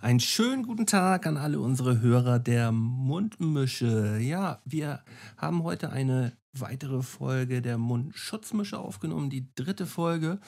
Einen schönen guten Tag an alle unsere Hörer der Mundmische. Ja, wir haben heute eine weitere Folge der Mundschutzmische aufgenommen, die dritte Folge.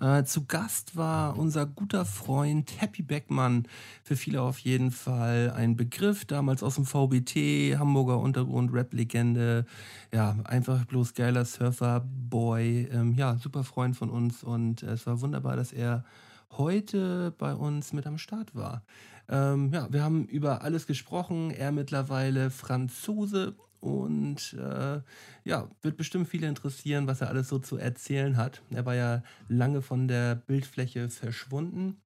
Äh, zu Gast war unser guter Freund Happy Beckmann, für viele auf jeden Fall ein Begriff, damals aus dem VBT, Hamburger Untergrund, Rap-Legende, ja, einfach bloß geiler Surfer-Boy, ähm, ja, super Freund von uns. Und es war wunderbar, dass er heute bei uns mit am Start war. Ähm, ja, wir haben über alles gesprochen. Er mittlerweile Franzose und äh, ja, wird bestimmt viele interessieren, was er alles so zu erzählen hat. Er war ja lange von der Bildfläche verschwunden.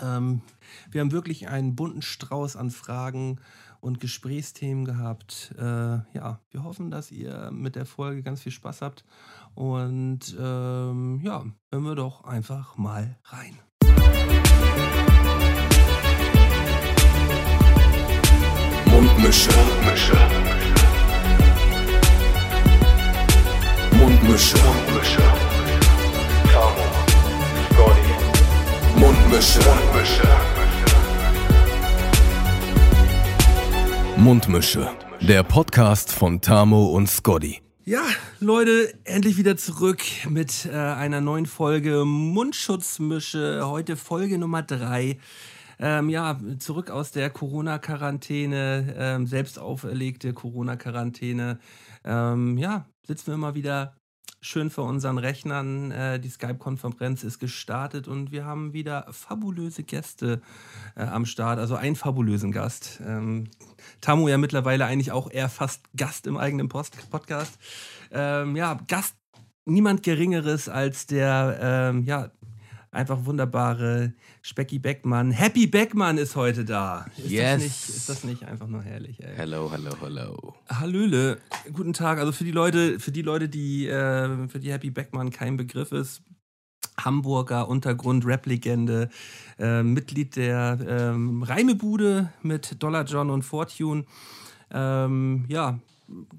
Ähm, wir haben wirklich einen bunten Strauß an Fragen und Gesprächsthemen gehabt. Äh, ja, wir hoffen, dass ihr mit der Folge ganz viel Spaß habt. Und ähm, ja, hören wir doch einfach mal rein. Mundmische. Mundmische. Mundmische. Mundmische. Tamo. Scotty. Mundmische. Mundmische. Mundmische. Der Podcast von Tamo und Scotty. Ja, Leute, endlich wieder zurück mit äh, einer neuen Folge Mundschutzmische. Heute Folge Nummer drei. Ähm, ja, zurück aus der Corona-Quarantäne, ähm, selbst auferlegte Corona-Quarantäne. Ähm, ja, sitzen wir mal wieder schön vor unseren Rechnern. Äh, die Skype-Konferenz ist gestartet und wir haben wieder fabulöse Gäste äh, am Start, also einen fabulösen Gast. Ähm, Tamu ja mittlerweile eigentlich auch eher fast Gast im eigenen Post Podcast. Ähm, ja, Gast niemand Geringeres als der ähm, ja, einfach wunderbare Specky Beckmann. Happy Beckmann ist heute da. Ist yes. Das nicht, ist das nicht einfach nur herrlich, ey? Hello, hello, hello. Hallöle. Guten Tag. Also für die Leute, für die Leute, die, äh, für die Happy Beckmann kein Begriff ist, Hamburger Untergrund, Rap-Legende, äh, Mitglied der ähm, Reimebude mit Dollar John und Fortune. Ähm, ja,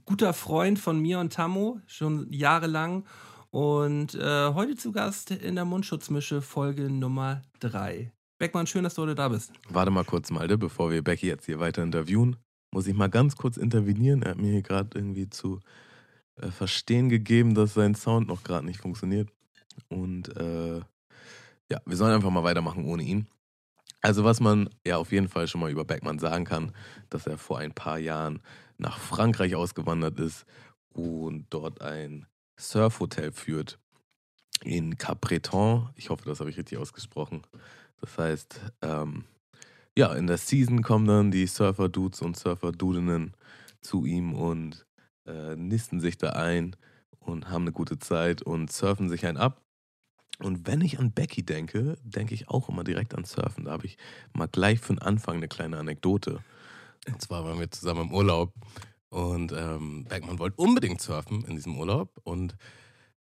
guter Freund von mir und Tammo, schon jahrelang. Und äh, heute zu Gast in der Mundschutzmische Folge Nummer 3. Beckmann, schön, dass du heute da bist. Warte mal kurz, Malte, bevor wir Becky jetzt hier weiter interviewen, muss ich mal ganz kurz intervenieren. Er hat mir hier gerade irgendwie zu äh, verstehen gegeben, dass sein Sound noch gerade nicht funktioniert. Und äh, ja, wir sollen einfach mal weitermachen ohne ihn. Also was man ja auf jeden Fall schon mal über Beckmann sagen kann, dass er vor ein paar Jahren nach Frankreich ausgewandert ist und dort ein Surfhotel führt in Capbreton. Ich hoffe, das habe ich richtig ausgesprochen. Das heißt, ähm, ja, in der Season kommen dann die Surfer-Dudes und Surfer-Dudinnen zu ihm und äh, nisten sich da ein und haben eine gute Zeit und surfen sich ein ab. Und wenn ich an Becky denke, denke ich auch immer direkt an Surfen. Da habe ich mal gleich den Anfang eine kleine Anekdote. Und zwar waren wir zusammen im Urlaub und ähm, Bergmann wollte unbedingt surfen in diesem Urlaub. Und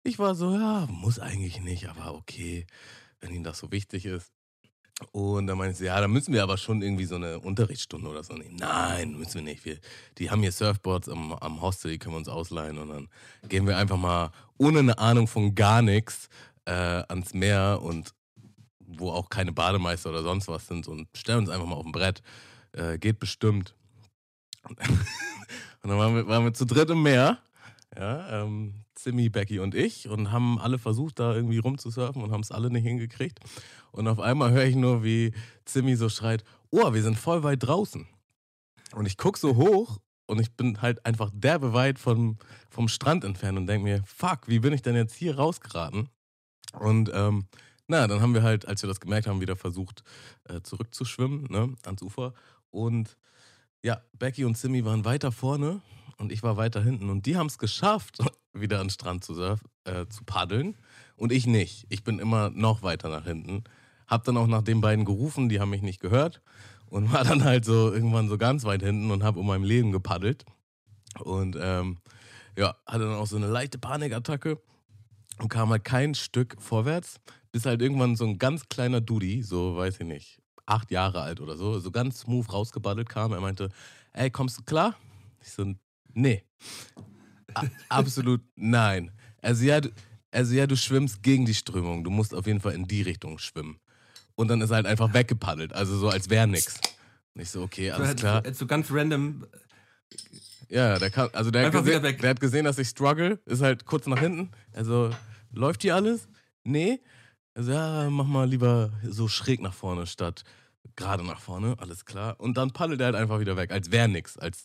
ich war so, ja, muss eigentlich nicht, aber okay, wenn ihm das so wichtig ist. Und dann meinte sie, ja, da müssen wir aber schon irgendwie so eine Unterrichtsstunde oder so nehmen. Nein, müssen wir nicht. Wir, die haben hier Surfboards am, am Hostel, die können wir uns ausleihen. Und dann gehen wir einfach mal ohne eine Ahnung von gar nichts äh, ans Meer und wo auch keine Bademeister oder sonst was sind und stellen uns einfach mal auf ein Brett. Äh, geht bestimmt. Und dann waren wir, waren wir zu dritt im Meer. Ja, ähm, Zimmy, Becky und ich und haben alle versucht, da irgendwie rumzusurfen und haben es alle nicht hingekriegt. Und auf einmal höre ich nur, wie Zimmy so schreit: Oh, wir sind voll weit draußen. Und ich gucke so hoch und ich bin halt einfach derbe weit vom, vom Strand entfernt und denke mir: Fuck, wie bin ich denn jetzt hier rausgeraten? Und ähm, na, dann haben wir halt, als wir das gemerkt haben, wieder versucht, äh, zurückzuschwimmen ne, ans Ufer. Und ja, Becky und Simi waren weiter vorne und ich war weiter hinten. Und die haben es geschafft, wieder an den Strand zu, surf, äh, zu paddeln. Und ich nicht. Ich bin immer noch weiter nach hinten. Hab dann auch nach den beiden gerufen, die haben mich nicht gehört. Und war dann halt so irgendwann so ganz weit hinten und habe um mein Leben gepaddelt. Und ähm, ja, hatte dann auch so eine leichte Panikattacke und kam halt kein Stück vorwärts, bis halt irgendwann so ein ganz kleiner Dudi, so weiß ich nicht, acht Jahre alt oder so, so ganz smooth rausgebaddelt kam. Er meinte, ey, kommst du klar? Ich so, nee. A absolut nein. Also ja, du, also ja, du schwimmst gegen die Strömung. Du musst auf jeden Fall in die Richtung schwimmen. und dann ist er halt einfach weggepaddelt. Also so, als wäre nix. Und ich so, okay, alles klar. So ganz random. Ja, der kann, also der hat, gesehen, der hat gesehen, dass ich struggle, ist halt kurz nach hinten. Also, läuft hier alles? Nee. Also, ja, mach mal lieber so schräg nach vorne statt gerade nach vorne, alles klar. Und dann paddelt er halt einfach wieder weg, als wäre nix, als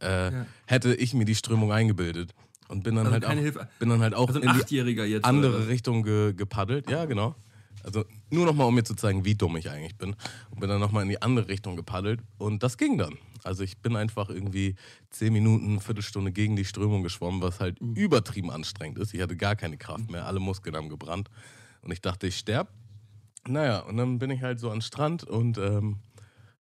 äh, Ja. hätte ich mir die Strömung eingebildet. Und bin dann Also halt auch, Hilfe. bin dann halt auch Also in die jetzt. andere oder? Richtung ge gepaddelt. Ja, genau. Also nur nochmal, um mir zu zeigen, wie dumm ich eigentlich bin. Und bin dann nochmal in die andere Richtung gepaddelt. Und das ging dann. Also ich bin einfach irgendwie zehn Minuten, Viertelstunde gegen die Strömung geschwommen, was halt Mhm. übertrieben anstrengend ist. Ich hatte gar keine Kraft mehr. Alle Muskeln haben gebrannt. Und ich dachte, ich sterb. Naja, und dann bin ich halt so an den Strand und ähm,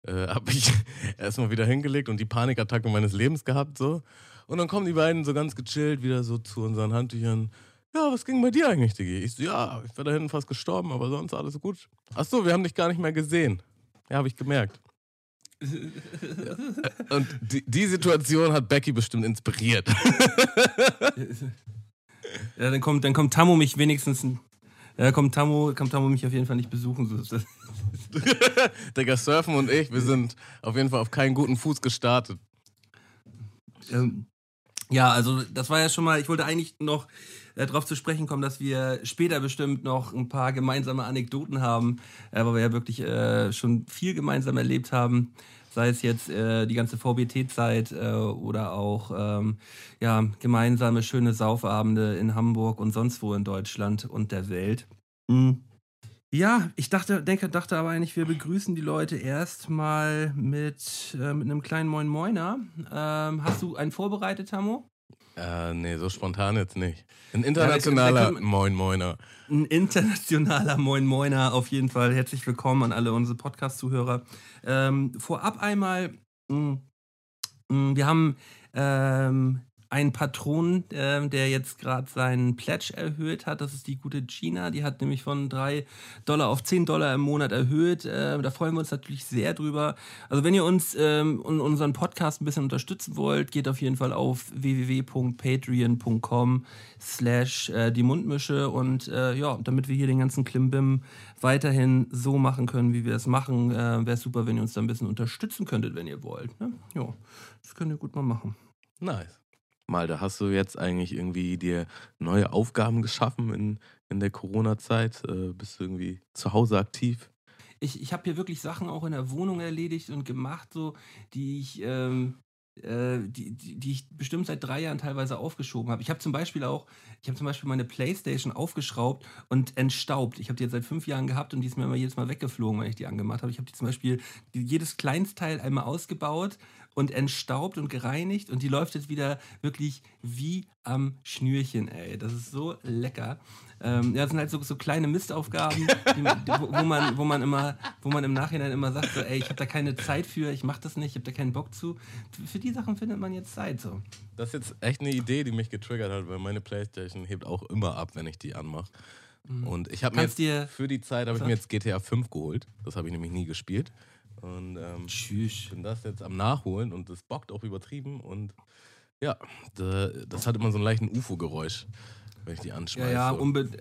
äh, habe mich erstmal wieder hingelegt und die Panikattacke meines Lebens gehabt. so. Und dann kommen die beiden so ganz gechillt wieder so zu unseren Handtüchern. Ja, was ging bei dir eigentlich, Digi? Ich so, ja, ich war da hinten fast gestorben, aber sonst alles gut. Ach so, wir haben dich gar nicht mehr gesehen. Ja, habe ich gemerkt. Ja. Und die, die Situation hat Becky bestimmt inspiriert. Ja, dann kommt, dann kommt Tammo mich wenigstens. Ja, kommt Tammo, kommt Tammo mich auf jeden Fall nicht besuchen. So ist das. Digga, Surfen und ich, wir sind auf jeden Fall auf keinen guten Fuß gestartet. Ähm, ja, also das war ja schon mal, ich wollte eigentlich noch äh, darauf zu sprechen kommen, dass wir später bestimmt noch ein paar gemeinsame Anekdoten haben, äh, weil wir ja wirklich äh, schon viel gemeinsam erlebt haben, sei es jetzt äh, die ganze VBT-Zeit äh, oder auch ähm, ja, gemeinsame schöne Saufabende in Hamburg und sonst wo in Deutschland und der Welt. Mhm. Ja, ich dachte, denke, dachte aber eigentlich, wir begrüßen die Leute erstmal mit, äh, mit einem kleinen Moin Moiner. Ähm, hast du einen vorbereitet, Tammo? Äh, nee, so spontan jetzt nicht. Ein Ja, internationaler können- Moin Moiner. Ein internationaler Moin Moiner auf jeden Fall. Herzlich willkommen an alle unsere Podcast-Zuhörer. Ähm, vorab einmal, mh, mh, wir haben ähm, einen Patron, ähm, der jetzt gerade seinen Pledge erhöht hat. Das ist die gute Gina. Die hat nämlich von 3 Dollar auf 10 Dollar im Monat erhöht. Ähm, da freuen wir uns natürlich sehr drüber. Also wenn ihr uns ähm, und unseren Podcast ein bisschen unterstützen wollt, geht auf jeden Fall auf www.patreon.com slash äh, die Mundmische und äh, ja, damit wir hier den ganzen Klimbim weiterhin so machen können, wie wir es machen, äh, wäre es super, wenn ihr uns da ein bisschen unterstützen könntet, wenn ihr wollt. Ne? Ja, das könnt ihr gut mal machen. Nice. Malte, hast du jetzt eigentlich irgendwie dir neue Aufgaben geschaffen in, in der Corona-Zeit? Äh, bist du irgendwie zu Hause aktiv? ich, ich habe hier wirklich Sachen auch in der Wohnung erledigt und gemacht, so, die ich, ähm, äh, die, die, die ich bestimmt seit drei Jahren teilweise aufgeschoben habe. Ich habe zum Beispiel auch, ich habe zum Beispiel meine Playstation aufgeschraubt und entstaubt. Ich habe die jetzt seit fünf Jahren gehabt und die ist mir immer jedes Mal weggeflogen, wenn ich die angemacht habe. Ich habe die zum Beispiel jedes Kleinstteil einmal ausgebaut und entstaubt und gereinigt und die läuft jetzt wieder wirklich wie am Schnürchen, ey. Das ist so lecker. Ähm, ja, das sind halt so, so kleine Mistaufgaben, die, wo, wo, man, wo, man immer, wo man im Nachhinein immer sagt, so, ey, ich habe da keine Zeit für, ich mache das nicht, ich habe da keinen Bock zu. Für die Sachen findet man jetzt Zeit. So. Das ist jetzt echt eine Idee, die mich getriggert hat, weil meine Playstation hebt auch immer ab, wenn ich die anmache. Und ich habe mir jetzt, für die Zeit habe ich mir jetzt GTA 5 geholt. Das habe ich nämlich nie gespielt. Und ähm, Tschüss. bin das jetzt am Nachholen und das bockt auch übertrieben. Und ja, da, das hat immer so einen leichten UFO-Geräusch, wenn ich die Ja, anschmeiße. ja,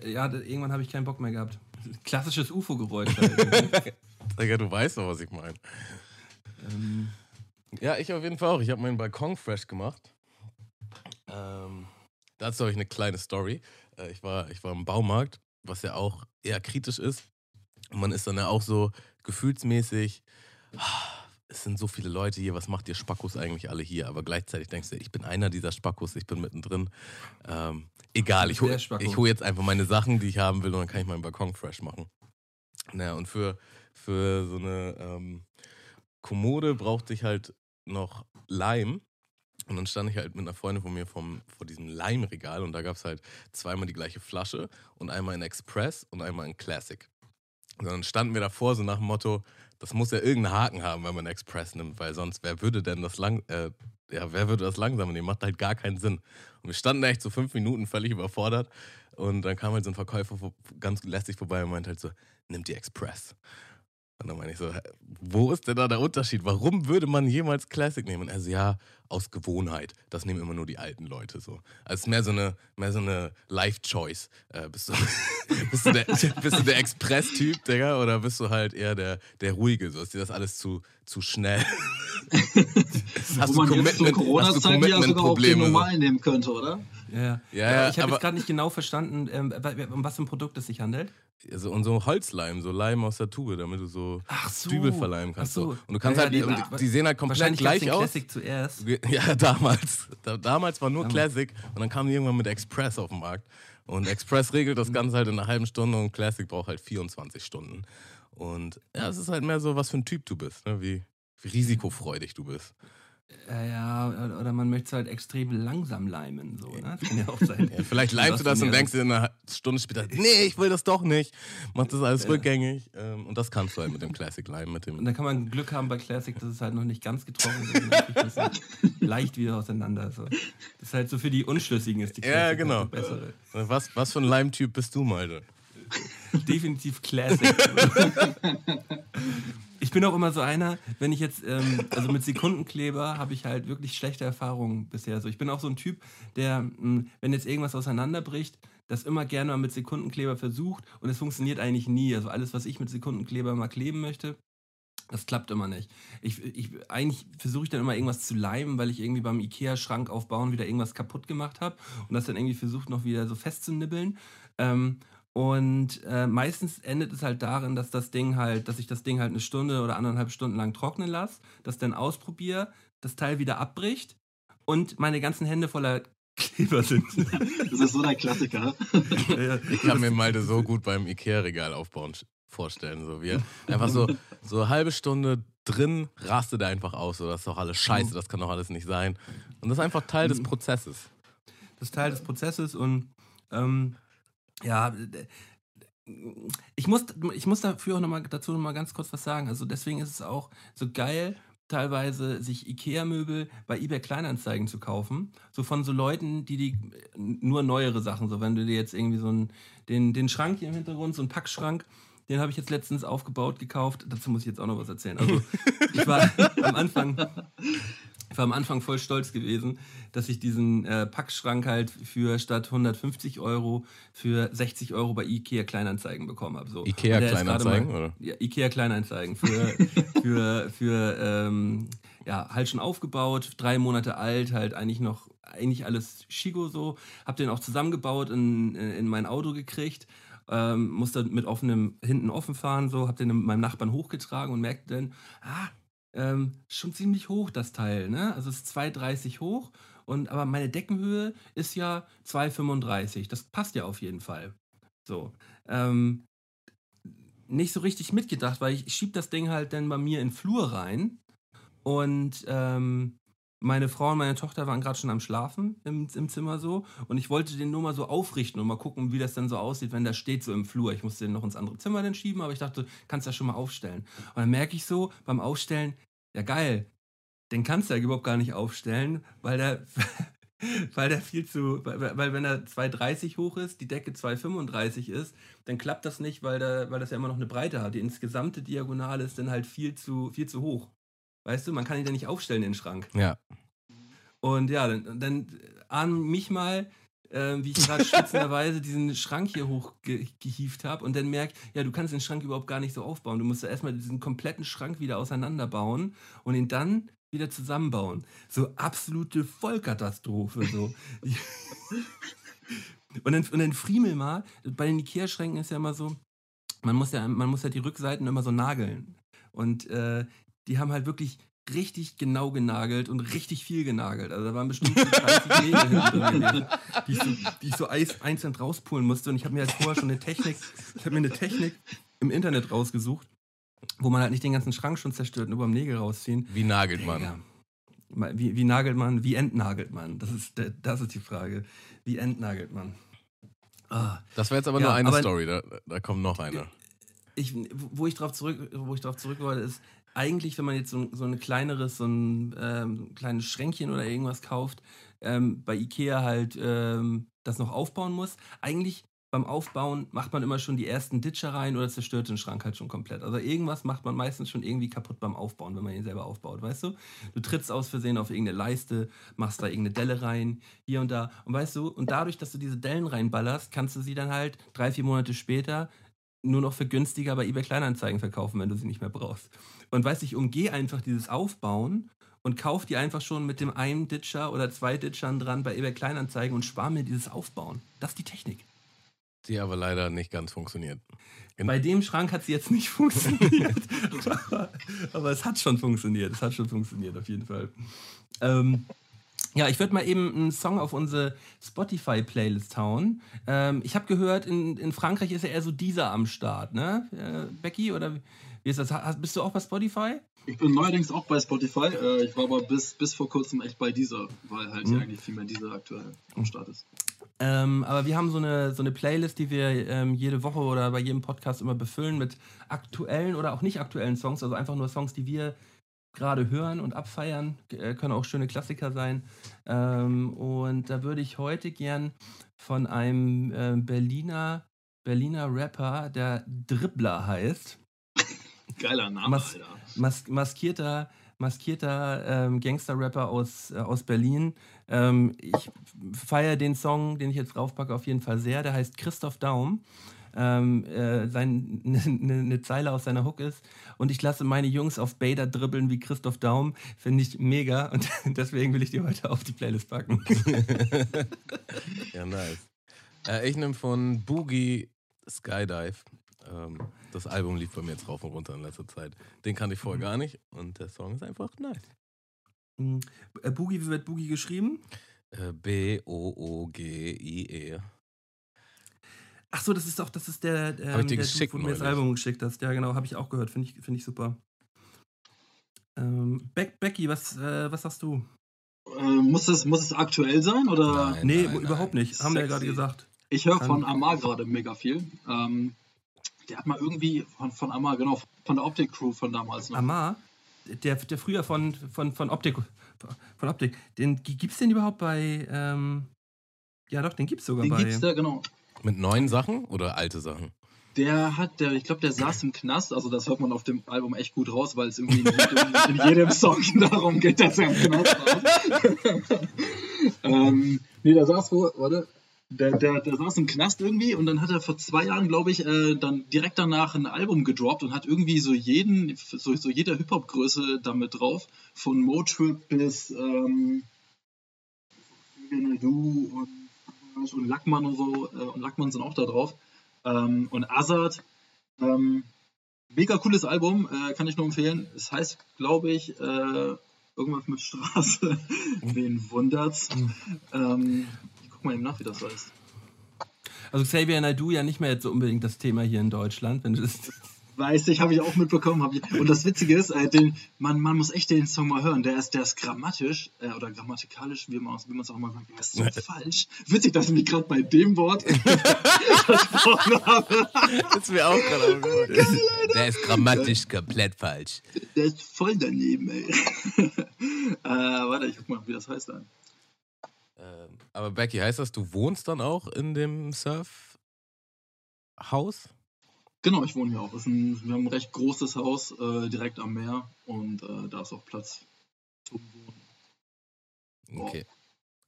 ja, da- irgendwann habe ich keinen Bock mehr gehabt. Klassisches UFO-Geräusch. Halt. Digga, du weißt doch, was ich meine. ähm, Ja, ich auf jeden Fall auch. Ich habe meinen Balkon fresh gemacht. Ähm, dazu habe ich eine kleine Story. Äh, ich, war, ich war im Baumarkt, was ja auch eher kritisch ist. Und man ist dann ja auch so gefühlsmäßig, "Ah, es sind so viele Leute hier, was macht ihr Spackos eigentlich alle hier? Aber gleichzeitig denkst du, ich bin einer dieser Spackos, ich bin mittendrin. Ähm, egal, ich hole hol jetzt einfach meine Sachen, die ich haben will und dann kann ich meinen Balkon fresh machen. Naja, und für, für so eine ähm, Kommode brauchte ich halt noch Leim. Und dann stand ich halt mit einer Freundin von mir vom, vor diesem Leimregal und da gab es halt zweimal die gleiche Flasche und einmal in Express und einmal in Classic. Und dann standen wir davor so nach dem Motto, das muss ja irgendeinen Haken haben, wenn man Express nimmt, weil sonst, wer würde denn das lang, äh, ja, wer würde das langsam nehmen? Macht halt gar keinen Sinn. Und wir standen echt so fünf Minuten völlig überfordert und dann kam halt so ein Verkäufer ganz lästig vorbei und meinte halt so, nimm die Express. Und dann meine ich so, wo ist denn da der Unterschied? Warum würde man jemals Classic nehmen? Also ja, aus Gewohnheit. Das nehmen immer nur die alten Leute so. Also es ist mehr so eine, mehr so eine Life-Choice. Äh, bist, du, bist du der, bist du der Express-Typ, Digga, oder bist du halt eher der, der Ruhige? So ist dir das alles zu, zu schnell? Wo man jetzt zur Corona-Zeit ja sogar auch den normalen nehmen könnte, oder? Ja, ja. Ja, ich habe jetzt gerade nicht genau verstanden, ähm, um was für ein Produkt es sich handelt. Also, und so Holzleim, so Leim aus der Tube, damit du so, Ach so. Dübel verleimen kannst. Ach so. Und du kannst Ja, halt, die- die, die sehen halt komplett gleich aus. Classic zuerst. Ja, damals. Da, damals war nur Damals. Classic und dann kam die irgendwann mit Express auf den Markt. Und Express regelt das Ganze halt in einer halben Stunde und Classic braucht halt 24 Stunden. Und ja, es ist halt mehr so, was für ein Typ du bist, ne? wie, wie risikofreudig du bist. Äh, ja, oder- man möchte es halt extrem langsam leimen. So, ne? Das kann ja auch sein. Ja, vielleicht leimst du das und denkst dir eine Stunde später, nee, ich will das doch nicht. Mach das alles rückgängig. Ähm, Und das kannst du halt mit dem Classic Lime, mit Und dem. dann kann man Glück haben bei Classic, dass es halt noch nicht ganz getroffen ist. Und leicht wieder auseinander. So. Das ist halt so für die Unschlüssigen ist die Ja, Classic genau. halt die bessere. Was, was für ein Lime-Typ bist du, Malte? Definitiv Classic. Ich bin auch immer so einer, wenn ich jetzt, ähm, also mit Sekundenkleber habe ich halt wirklich schlechte Erfahrungen bisher. So, ich bin auch so ein Typ, der, mh, wenn jetzt irgendwas auseinanderbricht, das immer gerne mal mit Sekundenkleber versucht und es funktioniert eigentlich nie. Also alles, was ich mit Sekundenkleber mal kleben möchte, das klappt immer nicht. Ich, ich, eigentlich versuche ich dann immer irgendwas zu leimen, weil ich irgendwie beim Ikea-Schrank aufbauen wieder irgendwas kaputt gemacht habe und das dann irgendwie versucht noch wieder so festzunibbeln. Ähm, und äh, meistens endet es halt darin, dass das Ding halt, dass ich das Ding halt eine Stunde oder anderthalb Stunden lang trocknen lasse, das dann ausprobiere, das Teil wieder abbricht und meine ganzen Hände voller Kleber sind. Das ist so der Klassiker. Ich kann mir Malte so gut beim Ikea-Regal aufbauen vorstellen. So wie er einfach so, so eine halbe Stunde drin rastet er einfach aus. So, das ist doch alles scheiße, das kann doch alles nicht sein. Und das ist einfach Teil des Prozesses. das ist Teil des Prozesses und ähm, ja, ich muss, ich muss dafür auch noch mal, dazu noch mal ganz kurz was sagen. Also deswegen ist es auch so geil, teilweise sich Ikea-Möbel bei eBay Kleinanzeigen zu kaufen. So von so Leuten, die die nur neuere Sachen, so wenn du dir jetzt irgendwie so einen, den, den Schrank hier im Hintergrund, so einen Packschrank, den habe ich jetzt letztens aufgebaut, gekauft. Dazu muss ich jetzt auch noch was erzählen. Also ich war am Anfang, ich war am Anfang voll stolz gewesen, dass ich diesen äh, Packschrank halt für statt 150 Euro für 60 Euro bei Ikea Kleinanzeigen bekommen habe. So. Ikea Kleinanzeigen, mal- oder? Ja, Ikea Kleinanzeigen für, für, für ähm, ja, halt schon aufgebaut, drei Monate alt, halt eigentlich noch, eigentlich alles Chigo so. Hab den auch zusammengebaut, in, in mein Auto gekriegt. Ähm, musste mit offenem, hinten offen fahren, so, hab den mit meinem Nachbarn hochgetragen und merkte dann, ah, ähm, schon ziemlich hoch das Teil, ne? Also es ist 2,30 hoch und aber meine Deckenhöhe ist ja 2,35. Das passt ja auf jeden Fall. So. Ähm, nicht so richtig mitgedacht, weil ich, schieb das Ding halt dann bei mir in den Flur rein und ähm, meine Frau und meine Tochter waren gerade schon am Schlafen im, im Zimmer so und ich wollte den nur mal so aufrichten und mal gucken, wie das dann so aussieht, wenn der steht so im Flur. Ich musste den noch ins andere Zimmer dann schieben, aber ich dachte, kannst ja schon mal aufstellen. Und dann merke ich so beim Aufstellen, ja geil, den kannst du ja überhaupt gar nicht aufstellen, weil der, weil der viel zu, weil, weil wenn er 2,30 hoch ist, die Decke 2,35 ist, dann klappt das nicht, weil, der, weil das ja immer noch eine Breite hat. Die insgesamte Diagonale ist dann halt viel zu, viel zu hoch. Weißt du, man kann ihn ja nicht aufstellen in den Schrank. Ja. Und ja, dann, dann ahn mich mal, äh, wie ich gerade schützenderweise diesen Schrank hier hochgehieft habe und dann merkt, ja, du kannst den Schrank überhaupt gar nicht so aufbauen. Du musst ja erstmal diesen kompletten Schrank wieder auseinanderbauen und ihn dann wieder zusammenbauen. So absolute Vollkatastrophe. So. und, dann, und dann friemel mal, bei den Ikea-Schränken ist ja immer so, man muss ja, man muss ja die Rückseiten immer so nageln. Und äh, die haben halt wirklich richtig genau genagelt und richtig viel genagelt. Also da waren bestimmt so 30 Nägel hinten drin die ich so, die ich so einzeln rauspulen musste. Und ich habe mir halt vorher schon eine Technik, ich habe mir eine Technik im Internet rausgesucht, wo man halt nicht den ganzen Schrank schon zerstört, nur beim Nägel rausziehen. Wie nagelt man? Ja. Wie, wie nagelt man, wie entnagelt man? Das ist, das ist die Frage. Wie entnagelt man? Ah. Das wäre jetzt aber Ja, nur eine aber- Story, da, da kommt noch eine. ich, wo ich drauf zurück, wo ich drauf zurück wollte, ist eigentlich, wenn man jetzt so, so ein kleineres, so ein ähm, kleines Schränkchen oder irgendwas kauft, ähm, bei Ikea halt ähm, das noch aufbauen muss. Eigentlich beim Aufbauen macht man immer schon die ersten Ditcher rein oder zerstört den Schrank halt schon komplett. Also irgendwas macht man meistens schon irgendwie kaputt beim Aufbauen, wenn man ihn selber aufbaut, weißt du? Du trittst aus Versehen auf irgendeine Leiste, machst da irgendeine Delle rein, hier und da. Und weißt du, und dadurch, dass du diese Dellen reinballerst, kannst du sie dann halt drei, vier Monate später nur noch für günstiger bei eBay Kleinanzeigen verkaufen, wenn du sie nicht mehr brauchst. Und weißt du, ich umgehe einfach dieses Aufbauen und kaufe die einfach schon mit dem einen Ditcher oder zwei Ditchern dran bei eBay Kleinanzeigen und spare mir dieses Aufbauen. Das ist die Technik. Die aber leider nicht ganz funktioniert. In Bei dem Schrank hat sie jetzt nicht funktioniert. aber, aber, es hat schon funktioniert. Es hat schon funktioniert, auf jeden Fall. Ähm, ja, ich würde mal eben einen Song auf unsere Spotify-Playlist hauen. Ähm, ich habe gehört, in, in Frankreich ist ja eher so dieser am Start, ne? Äh, Becky, oder wie ist das? Bist du auch bei Spotify? Ich bin neuerdings auch bei Spotify. Äh, ich war aber bis, bis vor kurzem echt bei dieser, weil halt mhm. eigentlich viel mehr dieser aktuell am Start ist. Ähm, aber wir haben so eine, so eine Playlist, die wir ähm, jede Woche oder bei jedem Podcast immer befüllen mit aktuellen oder auch nicht aktuellen Songs. Also einfach nur Songs, die wir gerade hören und abfeiern. Äh, können auch schöne Klassiker sein. Ähm, und da würde ich heute gern von einem äh, Berliner, Berliner Rapper, der Dribbler heißt. Geiler Name, Mas Alter. Mas maskierter maskierter ähm, Gangster-Rapper aus, äh, aus Berlin. Ähm, ich feiere den Song, den ich jetzt draufpacke, auf jeden Fall sehr. Der heißt Christoph Daum. Ähm, äh, sein, ne, ne, ne Zeile aus seiner Hook ist. Und ich lasse meine Jungs auf Bader dribbeln wie Christoph Daum. Finde ich mega. Und deswegen will ich die heute auf die Playlist packen. ja, nice. Äh, ich nehme von Boogie Skydive. Ähm, das Album lief bei mir jetzt rauf und runter in letzter Zeit. Den kannte ich vorher mhm. gar nicht und der Song ist einfach nice. Mhm. Äh, Boogie, wie wird Boogie geschrieben? Äh, B-O-O-G-I-E. Ach so, das ist auch, das ist der, ähm, hab ich dir der geschickt, Dude, wo du mir das Album geschickt hast. Ja, genau, habe ich auch gehört. Finde ich, find ich super. Ähm, Be Becky, was, äh, was sagst du? Äh, muss, es, muss es aktuell sein? Oder? Nein, nee, nein, überhaupt nein. nicht. Haben wir ja gerade gesagt. Ich höre von Amar gerade mega viel. Ähm, der hat mal irgendwie von, von Amar, genau, von der Optik Crew von damals. Ne? Amar? Der, der früher von, von, von Optik, von Optik. Den, gibt's den überhaupt bei, ähm, ja doch, den gibt's sogar den bei. Den gibt's da, genau. Mit neuen Sachen oder alte Sachen? Der hat, der, ich glaube, der saß im Knast, also das hört man auf dem Album echt gut raus, weil es irgendwie in jedem, in jedem Song darum geht, dass er im Knast war. ähm, nee, der saß wo, warte, der, der, der saß im Knast irgendwie und dann hat er vor zwei Jahren, glaube ich, äh, dann direkt danach ein Album gedroppt und hat irgendwie so jeden, so, so jeder Hip-Hop-Größe damit drauf. Von Motrip bis ähm, Du und, und Lackmann und so, äh, und Lackmann sind auch da drauf. Ähm, und Azad. Ähm, mega cooles Album, äh, kann ich nur empfehlen. Es heißt, glaube ich, äh, irgendwas mit Straße. Wen wundert's? Mhm. Ähm, guck mal eben nach, wie das heißt. Also Xavier Naidoo ja nicht mehr jetzt so unbedingt das Thema hier in Deutschland, wenn du das. Weiß ich, habe ich auch mitbekommen. Ich, und das Witzige ist, äh, den, man, man muss echt den Song mal hören. Der ist, der ist grammatisch äh, oder grammatikalisch, wie man es auch immer sagt, der ist so falsch. Witzig, dass ich mich gerade bei dem Wort versprochen habe. Ist mir auch gerade oh, Der ist grammatisch komplett falsch. Der ist voll daneben, ey. äh, warte, ich guck mal, wie das heißt dann. Ähm, aber Becky, heißt das, du wohnst dann auch in dem Surfhaus? Genau, ich wohne hier auch. Ein, wir haben ein recht großes Haus äh, direkt am Meer und äh, da ist auch Platz zum Wohnen. Okay.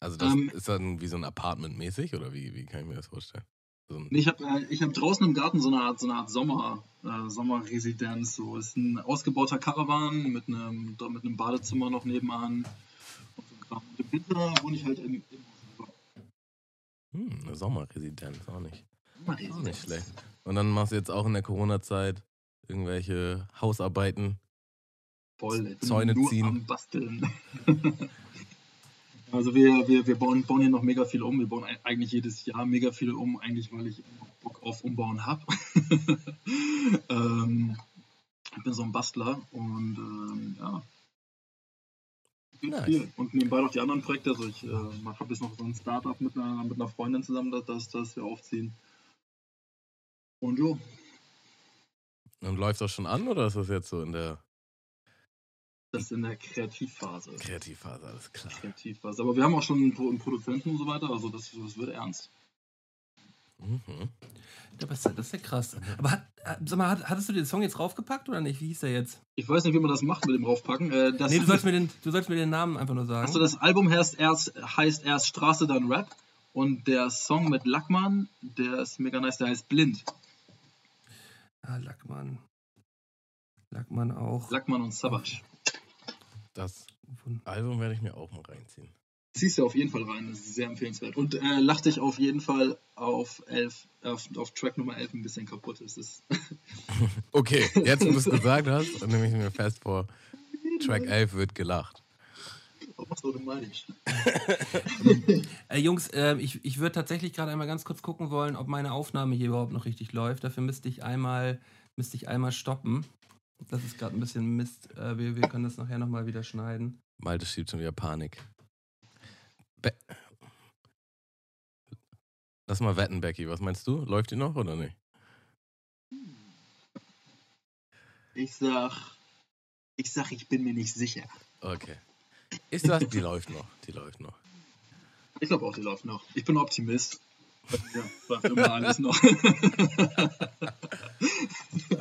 Also das ähm, ist dann wie so ein Apartment mäßig oder wie, wie kann ich mir das vorstellen? So ich habe äh, ich hab draußen im Garten so eine Art, so eine Art Sommer, äh, Sommerresidenz. So ist ein ausgebauter Caravan mit einem, mit einem Badezimmer noch nebenan und im Winter wohne ich halt im, im hm, eine Sommerresidenz, auch nicht. Sommerresidenz. Auch nicht schlecht. Und dann machst du jetzt auch in der Corona-Zeit irgendwelche Hausarbeiten. Voll, Zäune ziehen. Am Basteln. also wir, wir, wir bauen, bauen hier noch mega viel um. Wir bauen eigentlich jedes Jahr mega viel um, eigentlich weil ich Bock auf Umbauen habe. ähm, ich bin so ein Bastler und ähm, ja, Nice. Und nebenbei noch die anderen Projekte. Also ich äh, habe jetzt noch so ein Startup mit einer, mit einer Freundin zusammen, das, das wir aufziehen. Und jo. Und läuft das schon an oder ist das jetzt so in der. Das ist in der Kreativphase. Kreativphase, alles klar. Kreativphase. Aber wir haben auch schon einen Produzenten und so weiter, also das, das wird ernst. Mhm. Das, ist- das ist ja krass. Aber hat, äh, sag mal, hat- hattest du den Song jetzt draufgepackt oder nicht? Wie hieß der jetzt? Ich weiß nicht, wie man das macht mit dem raufpacken. Äh, das Nee, du sollst mir den, du sollst mir den Namen einfach nur sagen. Achso, das Album heißt erst, heißt erst Straße, dann Rap. Und der Song mit Lackmann, der ist mega nice, der heißt Blind. Ah, Lackmann. Lackmann auch. Lackmann und Savage. Das Album werde ich mir auch mal reinziehen. Ziehst du auf jeden Fall rein, das ist sehr empfehlenswert. Und äh, lach dich auf jeden Fall auf, elf, auf, auf Track Nummer 11 ein bisschen kaputt. Es ist Okay, jetzt wo du es gesagt hast, nehme ich mir fest vor, Track 11 wird gelacht. Automatisch. Äh, Jungs, äh, ich, ich würde tatsächlich gerade einmal ganz kurz gucken wollen, ob meine Aufnahme hier überhaupt noch richtig läuft. Dafür müsste ich einmal, müsste ich einmal stoppen. Das ist gerade ein bisschen Mist. Äh, wir, wir können das nachher nochmal wieder schneiden. Malte schiebt schon wieder Panik. Be Lass mal wetten, Becky. Was meinst du? Läuft die noch oder nicht? Ich sag, ich sag, ich bin mir nicht sicher. Okay. Ich sag, die läuft noch. Die läuft noch. Ich glaube auch, die läuft noch. Ich bin Optimist. Ja, läuft immer alles noch.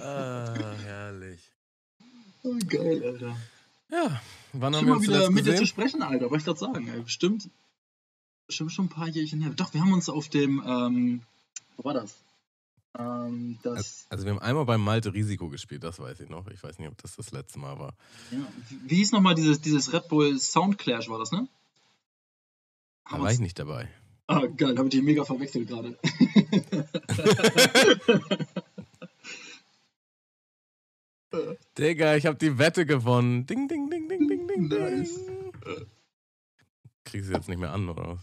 Ah, herrlich. oh, geil, Alter. Ja, wann haben wir uns wieder mit dir zu sprechen, Alter. Wollte ich gerade sagen. Ey. Bestimmt, bestimmt schon ein paar Jährchen her. Doch, wir haben uns auf dem, ähm, wo war das? Ähm, das, Also wir haben einmal beim Malte Risiko gespielt, das weiß ich noch. Ich weiß nicht, ob das das letzte Mal war. ja, wie hieß nochmal dieses, dieses Red Bull Sound Clash, war das, ne? Da Haben war ich nicht dabei. Ah, geil, habe ich die mega verwechselt gerade. Digga, ich habe die Wette gewonnen. Ding, ding, ding, ding, ding, ding, Nice. ding. Kriegst du jetzt nicht mehr an, oder was?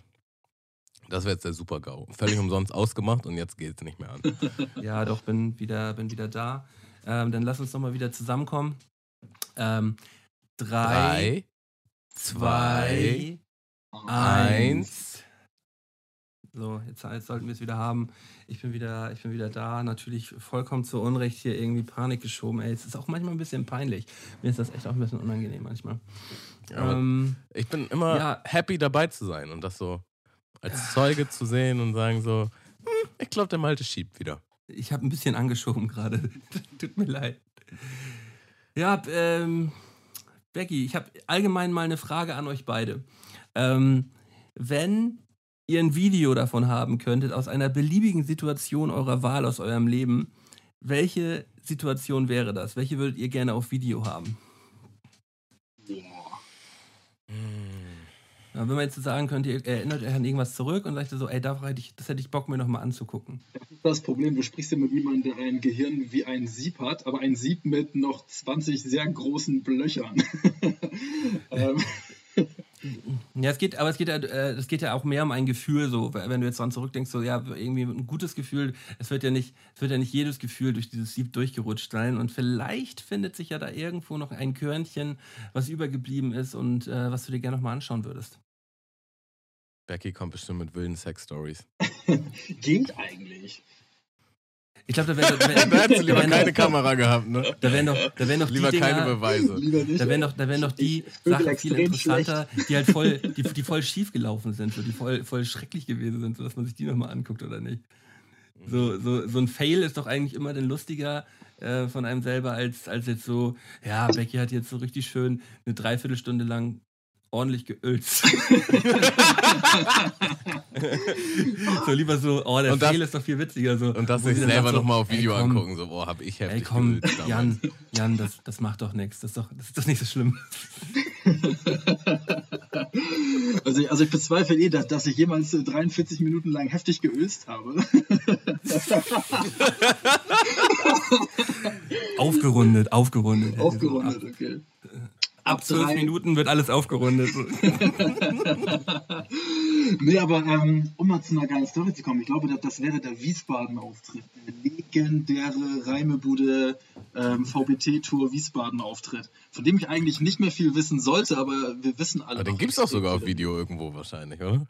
Das wäre jetzt der Super-GAU. Völlig umsonst ausgemacht und jetzt geht's nicht mehr an. Ja, doch, bin wieder, bin wieder da. Ähm, dann lass uns nochmal wieder zusammenkommen. Ähm, drei, Drei, zwei, eins. eins. So, jetzt, jetzt sollten wir es wieder haben. Ich bin wieder, ich bin wieder da. Natürlich vollkommen zu Unrecht hier irgendwie Panik geschoben. Ey, es ist auch manchmal ein bisschen peinlich. Mir ist das echt auch ein bisschen unangenehm manchmal. Aber ähm, ich bin immer Ja. happy dabei zu sein und das so als Zeuge zu sehen und sagen so, hm, ich glaube, der Malte schiebt wieder. ich habe ein bisschen angeschoben gerade. Tut mir leid. Ja, ähm, Becky, ich habe allgemein mal eine Frage an euch beide. Ähm, wenn ihr ein Video davon haben könntet, aus einer beliebigen Situation eurer Wahl aus eurem Leben, welche Situation wäre das? Welche würdet ihr gerne auf Video haben? Ja, wenn man jetzt so sagen könnte, ihr erinnert euch an irgendwas zurück und sagt so, ey, da hätte ich, das hätte ich Bock, mir nochmal anzugucken. Das ist das Problem, du sprichst ja mit jemandem, der ein Gehirn wie ein Sieb hat, aber ein Sieb mit noch 20 sehr großen Blöchern. ähm, Ja, es geht, aber es geht, ja, äh, es geht ja auch mehr um ein Gefühl, so, wenn du jetzt dran zurückdenkst, so, ja, irgendwie ein gutes Gefühl, es wird ja nicht, es wird ja nicht jedes Gefühl durch dieses Sieb durchgerutscht sein und vielleicht findet sich ja da irgendwo noch ein Körnchen, was übergeblieben ist und äh, was du dir gerne nochmal anschauen würdest. Becky kommt bestimmt mit wilden Sex-Stories. geht eigentlich. Ich glaube, da wäre da Da wär, hättest du lieber wären keine noch- Kamera gehabt, ne? da wären noch, da wären noch Lieber die keine Dinger, Beweise. Lieber nicht. da wären doch, da wären doch die Sachen viel interessanter, die halt voll, die, die voll schief gelaufen sind, so, die voll, voll schrecklich gewesen sind, sodass man sich die nochmal anguckt oder nicht. So, so, so ein Fail ist doch eigentlich immer dann lustiger äh, von einem selber, als, als jetzt so, ja, Becky hat jetzt so richtig schön eine Dreiviertelstunde lang ordentlich geölt. so lieber so, oh, der Und das- Fail ist doch viel witziger. So, Und das sich selber so, nochmal auf ey, Video komm, angucken. So, boah, hab ich heftig Ey, komm. Jan, Jan, das, das macht doch nichts. Das, ist doch- das ist doch nicht so schlimm. Also, ich- also ich bezweifle eh, dass, dass ich jemals äh, 43 Minuten lang heftig geöst habe. Aufgerundet, aufgerundet. Aufgerundet, okay. Ab zwölf Minuten wird alles aufgerundet. Nee, aber ähm, um mal zu einer geilen Story zu kommen, ich glaube, das, das wäre der Wiesbaden-Auftritt. Der legendäre Reimebude ähm, VBT-Tour Wiesbaden-Auftritt. Von dem ich eigentlich nicht mehr viel wissen sollte, aber wir wissen alle. Aber den noch gibt's doch sogar auf. Video irgendwo wahrscheinlich, oder?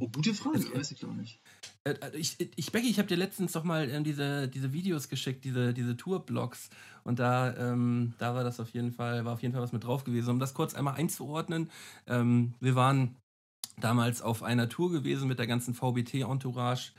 Oh, gute Frage, weiß ich gar nicht. Äh, Ich, ich, Becky, ich habe dir letztens doch mal ähm, diese, diese Videos geschickt, diese, diese Tourblogs. Und da, ähm, da war das auf jeden Fall, war auf jeden Fall was mit drauf gewesen. Um das kurz einmal einzuordnen, ähm, wir waren damals auf einer Tour gewesen mit der ganzen VBT-Entourage.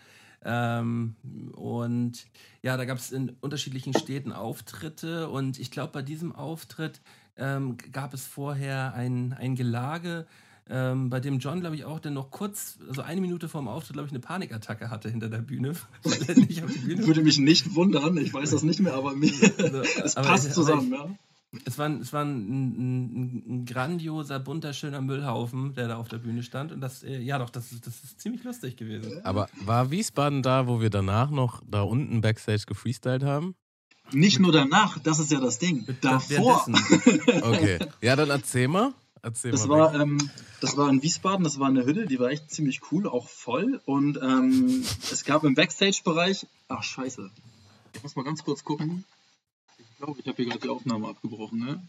Ähm, und ja, da gab es in unterschiedlichen Städten Auftritte und ich glaube, bei diesem Auftritt ähm, gab es vorher ein, ein Gelage, ähm, bei dem John, glaube ich, auch dann noch kurz, also eine Minute vor dem Auftritt, glaube ich, eine Panikattacke hatte hinter der Bühne. Bühne Würde mich nicht wundern, ich weiß das nicht mehr, aber mir, also, es passt aber, zusammen, aber ich, ja. Es war, es war ein, ein, ein, grandioser, bunter, schöner Müllhaufen, der da auf der Bühne stand. Und das, äh, ja doch, das, das ist ziemlich lustig gewesen. Aber war Wiesbaden da, wo wir danach noch da unten Backstage gefreestylt haben? Nicht nur danach, das ist ja das Ding. Davor. okay. Ja, dann erzähl mal. Erzähl das, mal war, ähm, das war in Wiesbaden, das war eine Hütte, die war echt ziemlich cool, auch voll. Und ähm, es gab im Backstage-Bereich. Ach, scheiße. Ich muss mal ganz kurz gucken. Ich glaube, ich habe hier gerade die Aufnahme abgebrochen, ne?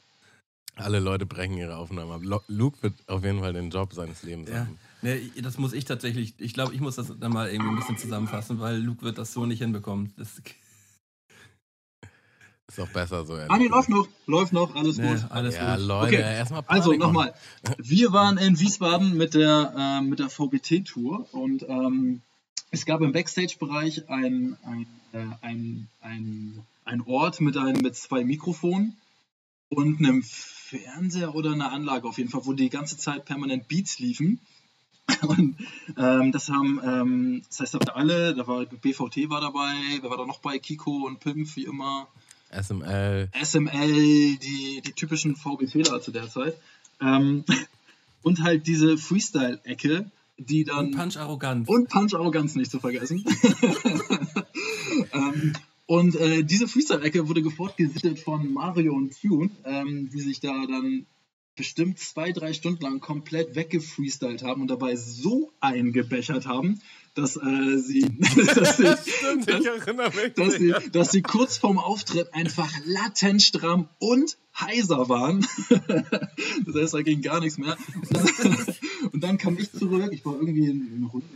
Alle Leute brechen ihre Aufnahme ab. Luke wird auf jeden Fall den Job seines Lebens ja. haben. Nee, das muss ich tatsächlich, ich glaube, ich muss das dann mal irgendwie ein bisschen zusammenfassen, weil Luke wird das so nicht hinbekommen. Das ist auch besser so. Ah, nee, läuft noch, läuft noch, alles nee, gut. Alles ja, gut. Leute, okay. erstmal Also nochmal, wir waren in Wiesbaden mit der, äh, der VBT-Tour und ähm, es gab im Backstage-Bereich ein, ein, äh, ein, ein, ein Ort mit, einem, mit zwei Mikrofonen und einem Fernseher oder einer Anlage auf jeden Fall, wo die ganze Zeit permanent Beats liefen. Und ähm, das haben, ähm, das heißt, da alle, da war BVT war dabei, wer war da noch bei? Kiko und Pimp, wie immer. SML. SML, die, die typischen VB-Fehler zu der Zeit. Ähm, und halt diese Freestyle-Ecke, die dann. Und Punch-Arroganz. Und Punch-Arroganz nicht zu vergessen. ähm, und äh, diese Freestyle-Ecke wurde fortgesichtet von Mario und Tune, ähm, die sich da dann bestimmt zwei, drei Stunden lang komplett weggefreestylt haben und dabei so eingebechert haben, dass äh, sie, dass, sie, Stimmt, dass, dass, sie, dass sie kurz vorm Auftritt einfach lattenstramm und heiser waren. das heißt, da ging gar nichts mehr. und dann kam ich zurück, ich war irgendwie in, in Runde.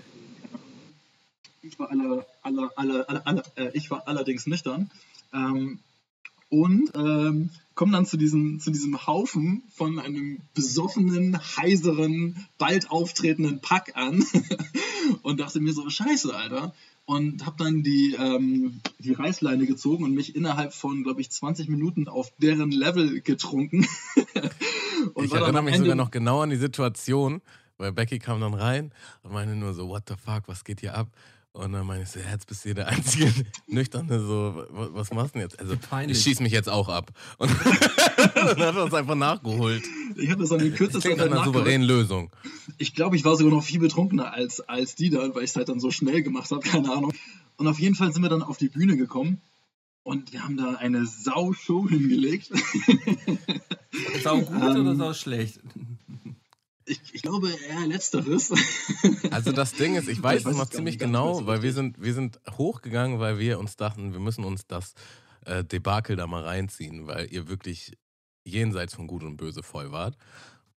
Ich war aller, aller, aller, aller, aller äh, ich war allerdings nüchtern. Ähm, und ähm, komme dann zu diesem, zu diesem Haufen von einem besoffenen, heiseren, bald auftretenden Pack an und dachte mir so, scheiße, Alter. Und habe dann die, ähm, die Reißleine gezogen und mich innerhalb von, glaube ich, 20 Minuten auf deren Level getrunken. ich erinnere mich sogar noch genau an die Situation, weil Becky kam dann rein und meinte nur so, what the fuck, was geht hier ab? Und dann meine ich so, ja, jetzt bist du hier der einzige Nüchterne, so, was machst du denn jetzt? Also, Peinlich. ich schieß mich jetzt auch ab. Und dann hat er uns einfach nachgeholt. Ich habe das an den kürzesten Zeit einer souveränen Lösung. Ich glaube, ich war sogar noch viel betrunkener als, als die da, weil ich es halt dann so schnell gemacht habe, keine Ahnung. Und auf jeden Fall sind wir dann auf die Bühne gekommen und wir haben da eine Sau-Show hingelegt. Sau gut oder ähm, sau schlecht? Ich, ich, glaube eher letzteres. Also das Ding ist, ich weiß, ich weiß es noch ziemlich genau, weil wir sind, wir sind hochgegangen, weil wir uns dachten, wir müssen uns das äh, Debakel da mal reinziehen, weil ihr wirklich jenseits von Gut und Böse voll wart.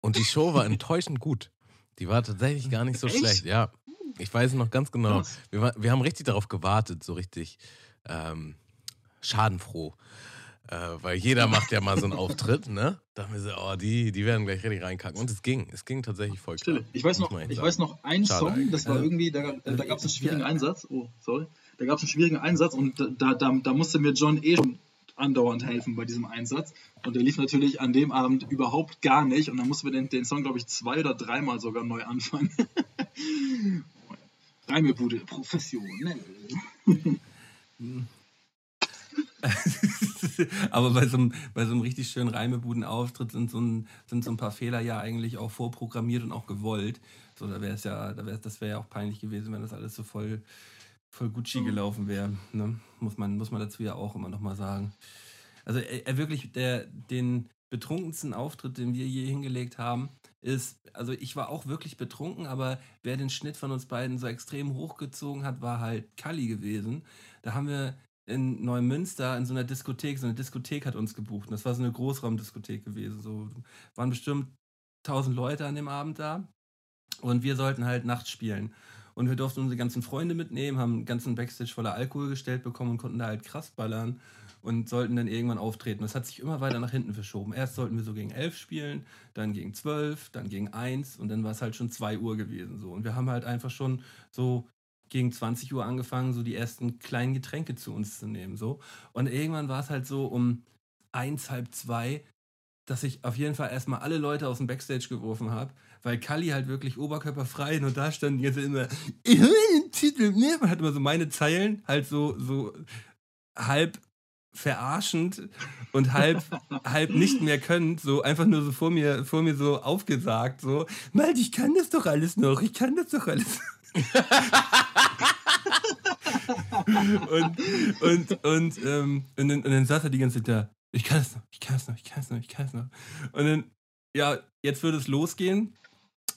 Und die Show war enttäuschend gut. Die war tatsächlich gar nicht so Echt? schlecht. Ja, ich weiß es noch ganz genau. Wir, war, wir haben richtig darauf gewartet, so richtig ähm, schadenfroh. Äh, weil jeder macht ja mal so einen Auftritt, ne? Da haben wir so, oh, die, die werden gleich richtig reinkacken. Und es ging, es ging tatsächlich voll klar. Ich weiß noch, ich weiß noch einen Schade Song, eigentlich. das war irgendwie, da, da gab es einen schwierigen Einsatz. Oh, sorry. Da gab es einen schwierigen Einsatz und da, da, da musste mir John eh schon andauernd helfen bei diesem Einsatz. Und der lief natürlich an dem Abend überhaupt gar nicht. Und dann mussten wir den, den Song, glaube ich, zwei oder dreimal sogar neu anfangen. Reimebude, professionell. Aber bei so, einem, bei so einem richtig schönen Reimebuden-Auftritt sind so, ein, sind so ein paar Fehler ja eigentlich auch vorprogrammiert und auch gewollt. So, da wäre es ja, da wär, das wäre ja auch peinlich gewesen, wenn das alles so voll, voll Gucci gelaufen wäre. Ne? Muss, man, muss man dazu ja auch immer nochmal sagen. Also er, er wirklich der, den betrunkensten Auftritt, den wir je hingelegt haben, ist, also ich war auch wirklich betrunken, aber wer den Schnitt von uns beiden so extrem hochgezogen hat, war halt Kalli gewesen. Da haben wir in Neumünster in so einer Diskothek, so eine Diskothek hat uns gebucht. Und das war so eine Großraumdiskothek gewesen. So waren bestimmt 1000 Leute an dem Abend da. Und wir sollten halt nachts spielen. Und wir durften unsere ganzen Freunde mitnehmen, haben einen ganzen Backstage voller Alkohol gestellt bekommen und konnten da halt krass ballern und sollten dann irgendwann auftreten. Das hat sich immer weiter nach hinten verschoben. Erst sollten wir so gegen 11 spielen, dann gegen 12, dann gegen 1 und dann war es halt schon 2 Uhr gewesen. So. Und wir haben halt einfach schon so gegen 20 Uhr angefangen, so die ersten kleinen Getränke zu uns zu nehmen. So. Und irgendwann war es halt so um eins, halb zwei, dass ich auf jeden Fall erstmal alle Leute aus dem Backstage geworfen habe, weil Kali halt wirklich oberkörperfrei und da stand jetzt immer, ich will den Titel, ne? Man hat immer so meine Zeilen halt so, so halb verarschend und halb, halb nicht mehr können, so einfach nur so vor mir, vor mir so aufgesagt, so, Malte, ich kann das doch alles noch, ich kann das doch alles. Und, und, und, ähm, und, dann, und dann saß er die ganze Zeit da, ich kann es noch, ich kann es noch, ich kann es noch, ich kann es noch. Und dann, ja, jetzt würde es losgehen.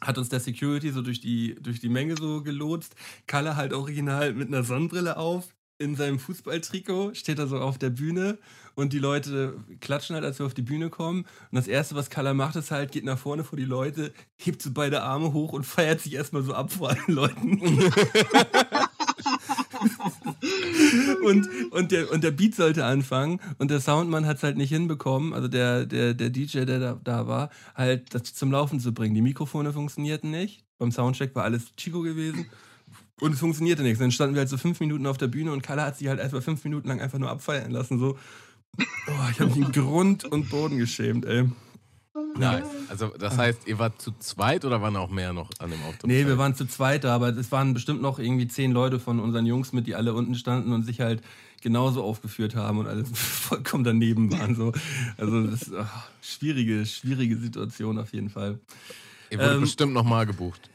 Hat uns der Security so durch die, durch die Menge so gelotst. Kalle halt original mit einer Sonnenbrille auf, in seinem Fußballtrikot, steht er so auf der Bühne und die Leute klatschen halt, als wir auf die Bühne kommen. Und das Erste, was Kalle macht, ist halt, geht nach vorne vor die Leute, hebt so beide Arme hoch und feiert sich erstmal so ab vor allen Leuten. und, und, der, und der Beat sollte anfangen und der Soundmann hat es halt nicht hinbekommen, also der, der, der DJ, der da, da war, halt das zum Laufen zu bringen. Die Mikrofone funktionierten nicht. Beim Soundcheck war alles Chico gewesen. Und es funktionierte nichts. Dann standen wir halt so fünf Minuten auf der Bühne und Kalle hat sich halt erstmal fünf Minuten lang einfach nur abfeiern lassen. So, oh, ich habe mich in Grund und Boden geschämt, ey. Nice. Also das heißt, ihr wart zu zweit oder waren auch mehr noch an dem Auftritt? Nee, wir waren zu zweit da, aber es waren bestimmt noch irgendwie zehn Leute von unseren Jungs mit, die alle unten standen und sich halt genauso aufgeführt haben und alles vollkommen daneben waren. So. Also das ist ach, schwierige, schwierige Situation auf jeden Fall. Ihr wurdet ähm, bestimmt nochmal gebucht.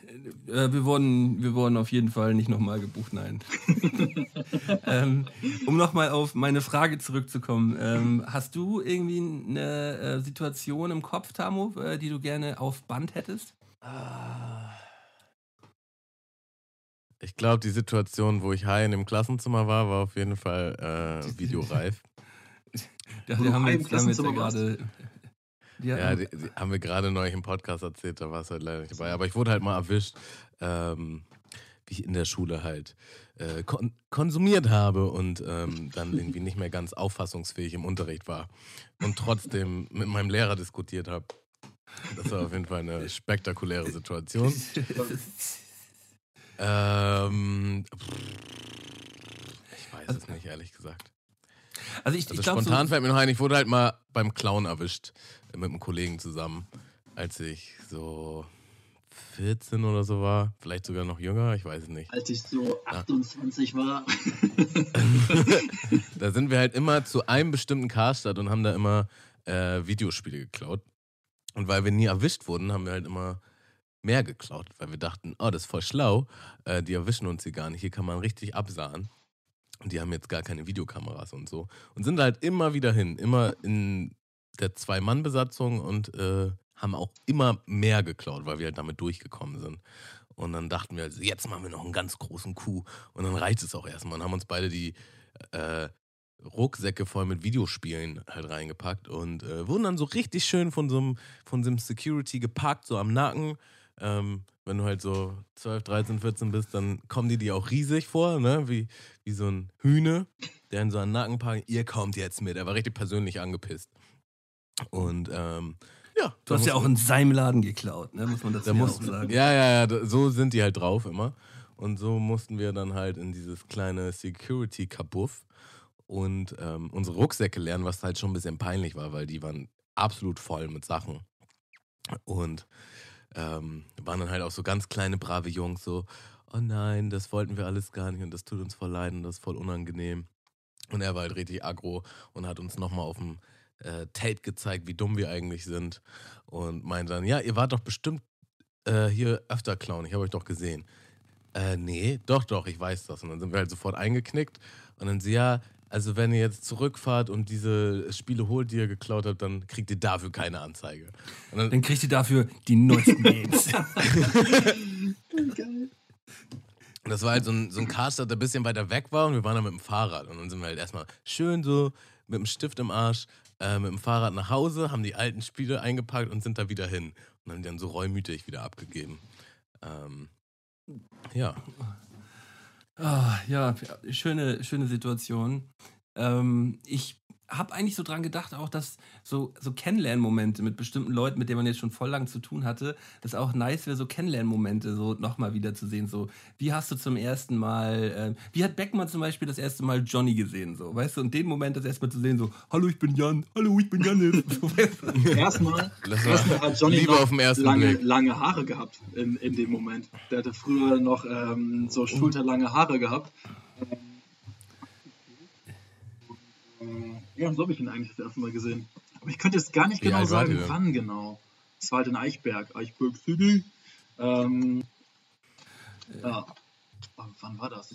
Äh, wir, wurden, wir wurden auf jeden Fall nicht nochmal gebucht, nein. ähm, um nochmal auf meine Frage zurückzukommen. Ähm, hast du irgendwie eine äh, Situation im Kopf, Tamu, äh, die du gerne auf Band hättest? Ich glaube, die Situation, wo ich high in dem Klassenzimmer war, war auf jeden Fall äh, videoreif. ja, wir haben jetzt, haben jetzt ja gerade ja, ja die, die haben wir gerade neulich im Podcast erzählt, da war es halt leider nicht dabei. Aber ich wurde halt mal erwischt, ähm, wie ich in der Schule halt äh, kon konsumiert habe und ähm, dann irgendwie nicht mehr ganz auffassungsfähig im Unterricht war und trotzdem mit meinem Lehrer diskutiert habe. Das war auf jeden Fall eine spektakuläre Situation. ähm, ich weiß es nicht, ehrlich gesagt. Also, ich, also ich spontan so fällt mir noch ein, ich wurde halt mal beim Clown erwischt mit einem Kollegen zusammen, als ich so 14 oder so war, vielleicht sogar noch jünger, ich weiß es nicht. Als ich so 28 ja. war. da sind wir halt immer zu einem bestimmten Karstadt und haben da immer äh, Videospiele geklaut. Und weil wir nie erwischt wurden, haben wir halt immer mehr geklaut, weil wir dachten, oh, das ist voll schlau, äh, die erwischen uns hier gar nicht, hier kann man richtig absahen. Und die haben jetzt gar keine Videokameras und so. Und sind halt immer wieder hin, immer in der Zwei-Mann-Besatzung und äh, haben auch immer mehr geklaut, weil wir halt damit durchgekommen sind. Und dann dachten wir, jetzt machen wir noch einen ganz großen Coup. Und dann reicht es auch erstmal. Und haben uns beide die äh, Rucksäcke voll mit Videospielen halt reingepackt und äh, wurden dann so richtig schön von so einem, von so einem Security gepackt, so am Nacken. Ähm, wenn du halt so 12, 13, 14 bist, dann kommen die dir auch riesig vor, ne? Wie, wie so ein Hühne, der in so einen Nacken packt. Ihr kommt jetzt mit. Er war richtig persönlich angepisst. Und ähm, ja. Du hast ja auch in seinem Laden geklaut, ne? muss man das da muss, auch sagen. Ja, ja, ja, so sind die halt drauf immer. Und so mussten wir dann halt in dieses kleine Security-Kabuff und ähm, unsere Rucksäcke lernen, was halt schon ein bisschen peinlich war, weil die waren absolut voll mit Sachen. Und ähm, waren dann halt auch so ganz kleine, brave Jungs, so, oh nein, das wollten wir alles gar nicht und das tut uns voll leid und das ist voll unangenehm. Und er war halt richtig aggro und hat uns nochmal auf dem äh, Tate gezeigt, wie dumm wir eigentlich sind. Und meinte dann, ja, ihr wart doch bestimmt äh, hier öfter Clown, ich habe euch doch gesehen. Äh, nee, doch, doch, ich weiß das. Und dann sind wir halt sofort eingeknickt. Und dann sie, ja, also wenn ihr jetzt zurückfahrt und diese Spiele holt, die ihr geklaut habt, dann kriegt ihr dafür keine Anzeige. Dann, dann, kriegt ihr dafür die neuesten Games. Geil. Und das war halt so ein, so ein Caster, der ein bisschen weiter weg war und wir waren dann mit dem Fahrrad. Und dann sind wir halt erstmal schön so mit dem Stift im Arsch äh, mit dem Fahrrad nach Hause, haben die alten Spiele eingepackt und sind da wieder hin. Und haben die dann so reumütig wieder abgegeben. Ähm, ja. Ah, ja, schöne, schöne Situation. ähm, ich habe eigentlich so dran gedacht, auch dass so, so Kennenlernmomente mit bestimmten Leuten, mit denen man jetzt schon voll lang zu tun hatte, das auch nice wäre, so Kennenlernmomente so nochmal wieder zu sehen. So, wie hast du zum ersten Mal, äh, wie hat Beckmann zum Beispiel das erste Mal Johnny gesehen, so, weißt du, und den Moment das erstmal zu sehen, so, hallo, ich bin Jan, hallo, ich bin Janis. so, weißt du? Erstmal, erstmal hat Johnny Lieber auf dem ersten lange, lange Haare gehabt in, in dem Moment. Der hatte früher noch ähm, so schulterlange Haare gehabt. Ähm, Ja, so habe ich ihn eigentlich das erste Mal gesehen. Aber ich könnte jetzt gar nicht Wie genau sagen, wann genau. Es war halt in Eichberg, Eichberg City. Ähm, ja. Aber wann war das?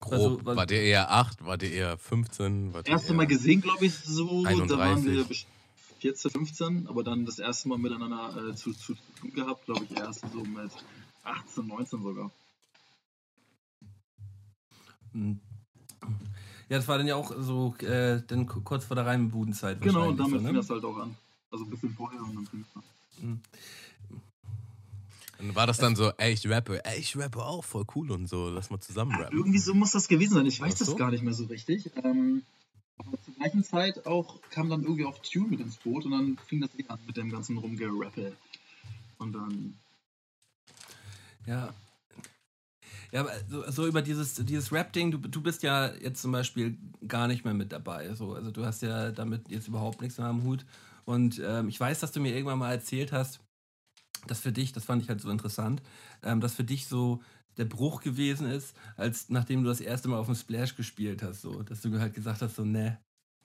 Grob. Also, war der eher 8, war der eher 15? War der Erste eher Mal gesehen, glaube ich, so. Da waren 31. wir best- 14, 15, aber dann das erste Mal miteinander äh, zu, zu tun gehabt, glaube ich, erst so mit 18, 19 sogar. Hm. Ja, das war dann ja auch so, äh, dann ku- kurz vor der Reimbudenzeit Genau, und damit so, fing ne? das halt auch an. Also ein bisschen vorher und dann fing es an. Und war das dann so, ey, ich rappe, ey, ich rappe auch, voll cool und so, lass mal zusammen rappen. Irgendwie so muss das gewesen sein. Ich weiß Ach das so? gar nicht mehr so richtig. Ähm, aber zur gleichen Zeit auch kam dann irgendwie auch Tune mit ins Boot und dann fing das eh an mit dem ganzen Rumgerappel. Und dann. Ja. Ja, so, so über dieses, dieses Rap-Ding, du, du bist ja jetzt zum Beispiel gar nicht mehr mit dabei. So. Also du hast ja damit jetzt überhaupt nichts mehr am Hut. Und ähm, ich weiß, dass du mir irgendwann mal erzählt hast, dass für dich, das fand ich halt so interessant, ähm, dass für dich so der Bruch gewesen ist, als nachdem du das erste Mal auf dem Splash gespielt hast, so, dass du halt gesagt hast, so, ne,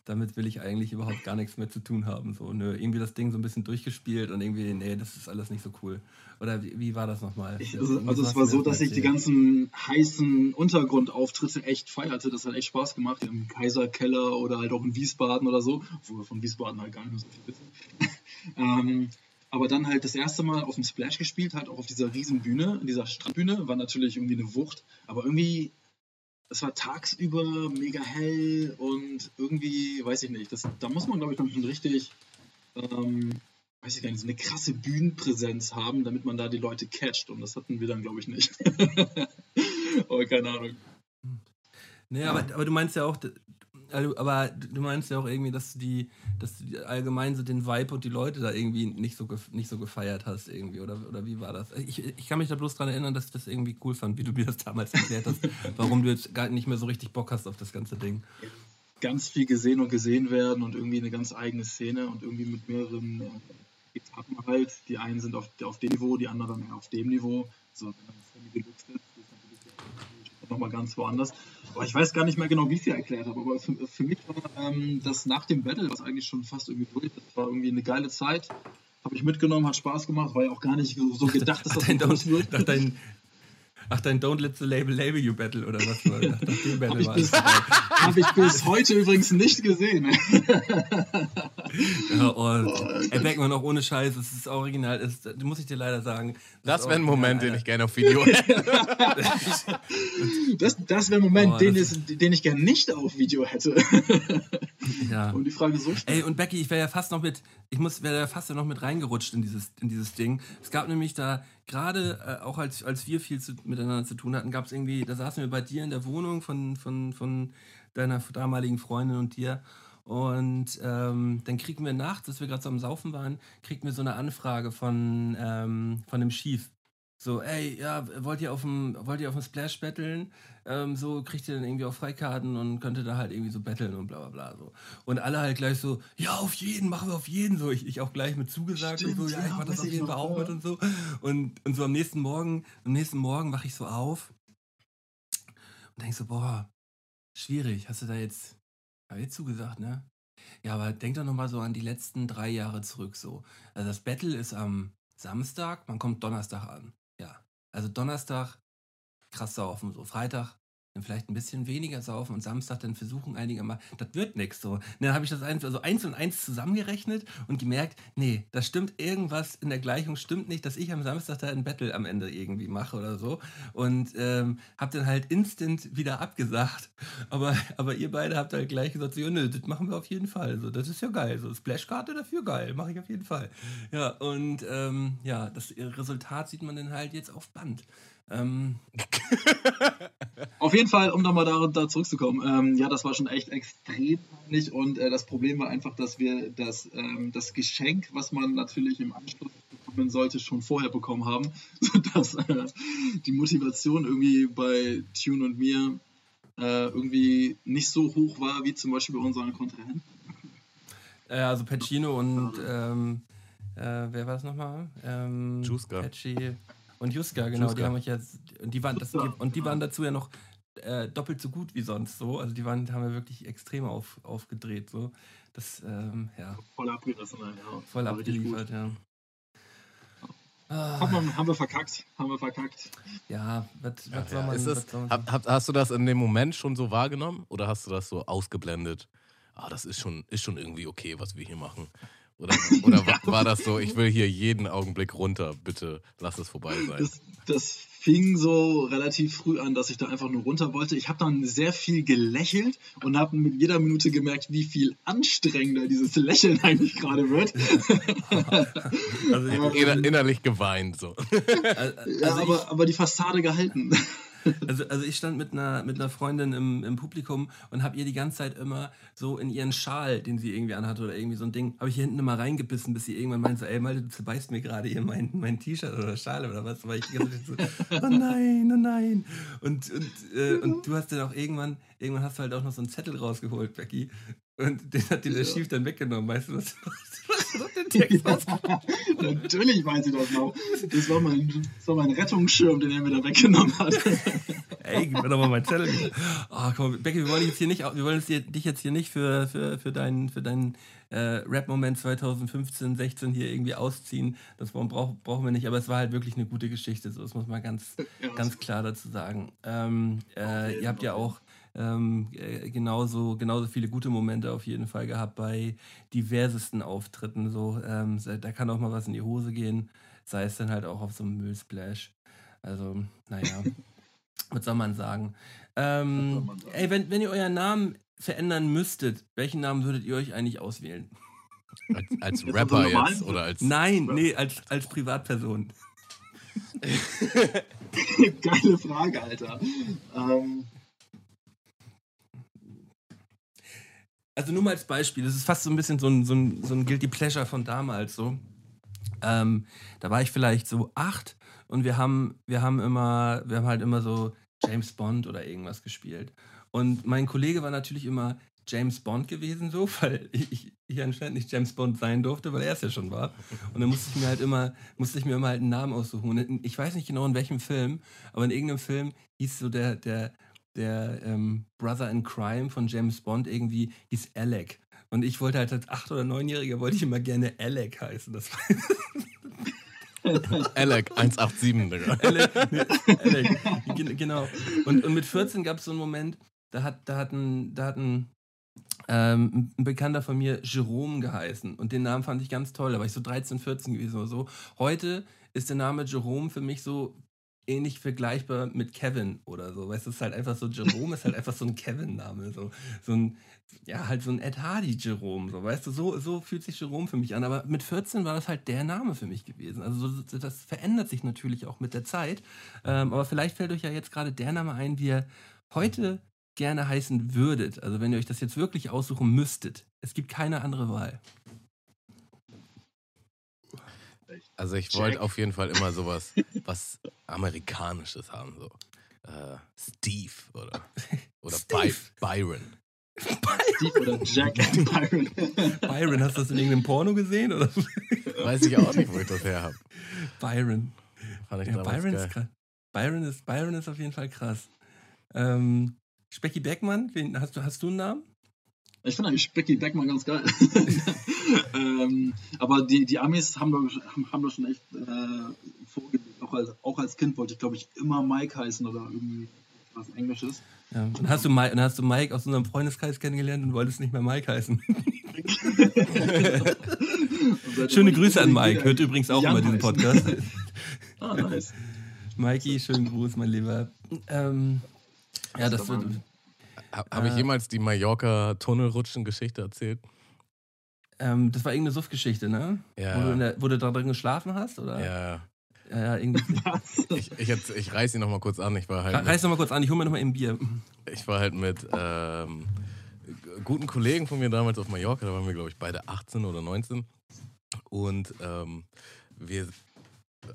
damit will ich eigentlich überhaupt gar nichts mehr zu tun haben. So, nö, irgendwie das Ding so ein bisschen durchgespielt und irgendwie, nee, das ist alles nicht so cool. Oder wie, wie war das nochmal? Ich, also, also es war so, dass ich die ganzen heißen Untergrundauftritte echt feierte. Das hat echt Spaß gemacht. Im Kaiserkeller oder halt auch in Wiesbaden oder so. Obwohl wir von Wiesbaden halt gar nicht mehr so viel wissen. ähm, aber dann halt das erste Mal auf dem Splash gespielt, halt auch auf dieser Riesenbühne, in dieser Strandbühne, war natürlich irgendwie eine Wucht. Aber irgendwie, es war tagsüber mega hell und irgendwie, weiß ich nicht, das, da muss man, glaube ich, dann schon richtig, ähm, weiß ich gar nicht, so eine krasse Bühnenpräsenz haben, damit man da die Leute catcht. Und das hatten wir dann, glaube ich, nicht. aber keine Ahnung. Nee, aber, aber du meinst ja auch, aber du meinst ja auch irgendwie, dass du die, dass du die allgemein so den Vibe und die Leute da irgendwie nicht so, nicht so gefeiert hast irgendwie, oder, oder wie war das? Ich, ich kann mich da bloß dran erinnern, dass ich das irgendwie cool fand, wie du mir das damals erklärt hast, warum du jetzt gar nicht mehr so richtig Bock hast auf das ganze Ding. Ganz viel gesehen und gesehen werden und irgendwie eine ganz eigene Szene und irgendwie mit mehreren äh, Etappen halt. Die einen sind auf, auf dem Niveau, die anderen eher auf dem Niveau. So, wenn man Deluxe ist, nochmal ganz woanders. Aber ich weiß gar nicht mehr genau, wie dir erklärt habe. Aber für, für mich war ähm, das nach dem Battle, was eigentlich schon fast irgendwie durch ist, das war irgendwie eine geile Zeit. Habe ich mitgenommen, hat Spaß gemacht, war ja auch gar nicht so, gedacht, dass das dein so wird. nach dein, ach, dein Don't Let the Label Label You Battle oder was war das? Nach dem Habe Battle ich, war bis, das. hab ich bis heute übrigens nicht gesehen. Ja, oh, ey, Beckmann, auch ohne Scheiß, es ist original, es, das muss ich dir leider sagen. Das ist wäre ein Moment, den ich gerne auf Video hätte. Das, das wäre ein Moment, Oh, den, das- ist, den ich gerne nicht auf Video hätte. Ja. Und die Frage so Ey, und Becky, ich wäre ja fast noch mit, ich muss, wäre ja fast ja noch mit reingerutscht in dieses, in dieses Ding. Es gab nämlich da, gerade äh, auch als, als wir viel zu, miteinander zu tun hatten, gab es irgendwie, da saßen wir bei dir in der Wohnung von, von, von deiner damaligen Freundin und dir. Und ähm, dann kriegen wir nachts, als wir gerade so am Saufen waren, kriegen wir so eine Anfrage von, ähm, von dem Chief. So, ey, ja, wollt ihr auf dem, wollt ihr auf dem Splash battlen? Ähm, so kriegt ihr dann irgendwie auch Freikarten und könnte da halt irgendwie so battlen und bla bla bla. So. Und alle halt gleich so, ja, auf jeden, machen wir auf jeden. So, ich, ich auch gleich mit zugesagt Stimmt, und so, ja, ich mach das auf jeden Fall auch mit und so. Und, und so am nächsten Morgen, am nächsten Morgen wache ich so auf und denk so, boah, schwierig, hast du da jetzt, hab ich zugesagt, ne? Ja, aber denk doch nochmal so an die letzten drei Jahre zurück so. Also das Battle ist am Samstag, man kommt Donnerstag an. Also Donnerstag krass saufen, so Freitag dann vielleicht ein bisschen weniger saufen und Samstag dann versuchen einige mal, das wird nichts so. Und dann habe ich das eins, also eins und eins zusammengerechnet und gemerkt, nee, das stimmt irgendwas in der Gleichung stimmt nicht, dass ich am Samstag da ein Battle am Ende irgendwie mache oder so und ähm, habe dann halt instant wieder abgesagt. Aber, aber ihr beide habt halt gleich gesagt, so, ja, nö, das machen wir auf jeden Fall. So, das ist ja geil. So Splashkarte dafür geil, mache ich auf jeden Fall. Ja und ähm, ja, das Resultat sieht man dann halt jetzt auf Band. Ähm, Auf jeden Fall, um nochmal da, da zurückzukommen, ähm, ja, das war schon echt extrem peinlich und äh, das Problem war einfach, dass wir das, ähm, das Geschenk, was man natürlich im Anschluss bekommen sollte, schon vorher bekommen haben, sodass äh, die Motivation irgendwie bei Tune und mir äh, irgendwie nicht so hoch war wie zum Beispiel bei unseren Kontrahenten. äh, also Pacino und ähm, äh, wer war es nochmal? Ähm, Juska. Pacci und Juska, genau. Die Juska. haben euch jetzt, und die waren, das, die, und die waren dazu ja noch äh, doppelt so gut wie sonst so. Also die waren, haben ja wirklich extrem auf, aufgedreht so. Das, ähm, ja, Voll abgerissen, ja. voll abgeliefert, ja. Ah, Haben wir, haben wir verkackt, haben wir verkackt. ja, was, was Ach soll ja. man, Ist das, was soll man hab, hast du das in dem Moment schon so wahrgenommen oder hast du das so ausgeblendet? Ah, das ist schon, ist schon irgendwie okay, was wir hier machen. Oder, oder war, war das so, ich will hier jeden Augenblick runter, bitte lass es vorbei sein. Das, das fing so relativ früh an, dass ich da einfach nur runter wollte. Ich habe dann sehr viel gelächelt und habe mit jeder Minute gemerkt, wie viel anstrengender dieses Lächeln eigentlich gerade wird. also, ich- Inner, innerlich geweint so. also, Ja, aber, aber die Fassade gehalten. Also, also ich stand mit einer, mit einer Freundin im, im Publikum und habe ihr die ganze Zeit immer so in ihren Schal, den sie irgendwie anhatte oder irgendwie so ein Ding, habe ich hier hinten immer reingebissen, bis sie irgendwann meinte, so, ey Malte, du zerbeißt mir gerade hier mein, mein T-Shirt oder Schal oder was. Weil ich so, oh nein, oh nein. Und, und, äh, und du hast dann auch irgendwann, irgendwann hast du halt auch noch so einen Zettel rausgeholt, Becky. Und den hat dir der Schief dann weggenommen, weißt du, was, was du noch den Text raus Natürlich weiß ich das noch. Das war mein, das war mein Rettungsschirm, den er mir da weggenommen hat. Ey, gib mir doch mal meinen Zettel. Oh, komm, mal, Becky, wir wollen dich jetzt hier nicht, wir wollen jetzt hier, dich jetzt hier nicht für, für, für deinen, für deinen äh, Rap-Moment 2015, 16 hier irgendwie ausziehen. Das brauchen, brauch, brauchen wir nicht, aber es war halt wirklich eine gute Geschichte. So, das muss man ganz, Ja, ganz klar dazu sagen. Ähm, äh, ihr habt ja auch ähm, äh, genauso, genauso viele gute Momente auf jeden Fall gehabt bei diversesten Auftritten. So, ähm, da kann auch mal was in die Hose gehen, sei es dann halt auch auf so einem Müllsplash. Also, naja. Was soll man sagen? Ähm, man sagen? Ey, wenn, wenn ihr euren Namen verändern müsstet, welchen Namen würdet ihr euch eigentlich auswählen? Als, als Rapper so normal? jetzt oder als. Nein, nee, als, als Privatperson. Geile Frage, Alter. Ähm, Also nur mal als Beispiel, das ist fast so ein bisschen so ein, so ein, so ein Guilty Pleasure von damals so. Ähm, da war ich vielleicht so acht und wir haben, wir haben immer, wir haben halt immer so James Bond oder irgendwas gespielt. Und mein Kollege war natürlich immer James Bond gewesen, so, weil ich, ich anscheinend nicht James Bond sein durfte, weil er es ja schon war. Und dann musste ich mir halt immer, musste ich mir immer halt einen Namen aussuchen. Und ich weiß nicht genau in welchem Film, aber in irgendeinem Film hieß so der, der, der ähm, Brother in Crime von James Bond irgendwie hieß Alec. Und ich wollte halt als 8- oder 9-Jähriger wollte ich immer gerne Alec heißen. Das Alec 187, Digga. Alec, Alec. Gen- Genau. Und, und mit 14 gab es so einen Moment, da hat, da hat ein, da hat ein, ähm, ein Bekannter von mir Jerome geheißen. Und den Namen fand ich ganz toll. Da war ich so 13, 14 gewesen oder so. Heute ist der Name Jerome für mich so ähnlich vergleichbar mit Kevin oder so. Weißt du, es ist halt einfach so, Jerome ist halt einfach so ein Kevin-Name. So, so ein, ja, halt so ein Ed Hardy Jerome. So, weißt du, so, so fühlt sich Jerome für mich an. Aber mit 14 war das halt der Name für mich gewesen. Also so, das verändert sich natürlich auch mit der Zeit. Ähm, aber vielleicht fällt euch ja jetzt gerade der Name ein, wie ihr heute gerne heißen würdet. Also wenn ihr euch das jetzt wirklich aussuchen müsstet. Es gibt keine andere Wahl. Also ich wollte auf jeden Fall immer sowas, was Amerikanisches haben. So. Äh, Steve oder, oder By Steve. Byron. Steve oder Jack Byron. Byron, hast du das in irgendeinem Porno gesehen? Oder? Weiß ich auch nicht, wo ich das her habe. Byron. Fand ich Ja, Byron geil. ist krass. Byron ist, Byron ist auf jeden Fall krass. Ähm, Specky Beckmann, wen, hast, du, hast du einen Namen? Ich finde eigentlich Becky Beckmann ganz geil. ähm, aber die, die Amis haben doch, haben, haben doch schon echt äh, vorgelegt. Auch als, auch als Kind wollte ich, glaube ich, immer Mike heißen oder irgendwie was Englisches. Ja. Und hast du, Mike, und hast du Mike aus unserem Freundeskreis kennengelernt und wolltest nicht mehr Mike heißen? Schöne Grüße an Mike, hört übrigens auch Jan immer diesen. Podcast. Ah, nice. Mikey, schönen Gruß, mein Lieber. Ähm, ja, das wird. Ha- Habe ich Äh, jemals die Mallorca-Tunnelrutschen-Geschichte erzählt? Ähm, das war irgendeine Suffgeschichte, ne? Ja. Wo, du in der, wo du da drin geschlafen hast, oder? Ja. Ja, irgendwie. Ich, ich, jetzt, ich reiß ihn noch mal kurz an. Ich war halt. Reiß noch mal kurz an, ich hole mir noch mal ein Bier. Ich war halt mit ähm, guten Kollegen von mir damals auf Mallorca. Da waren wir, glaube ich, beide 18 oder 19. Und ähm, wir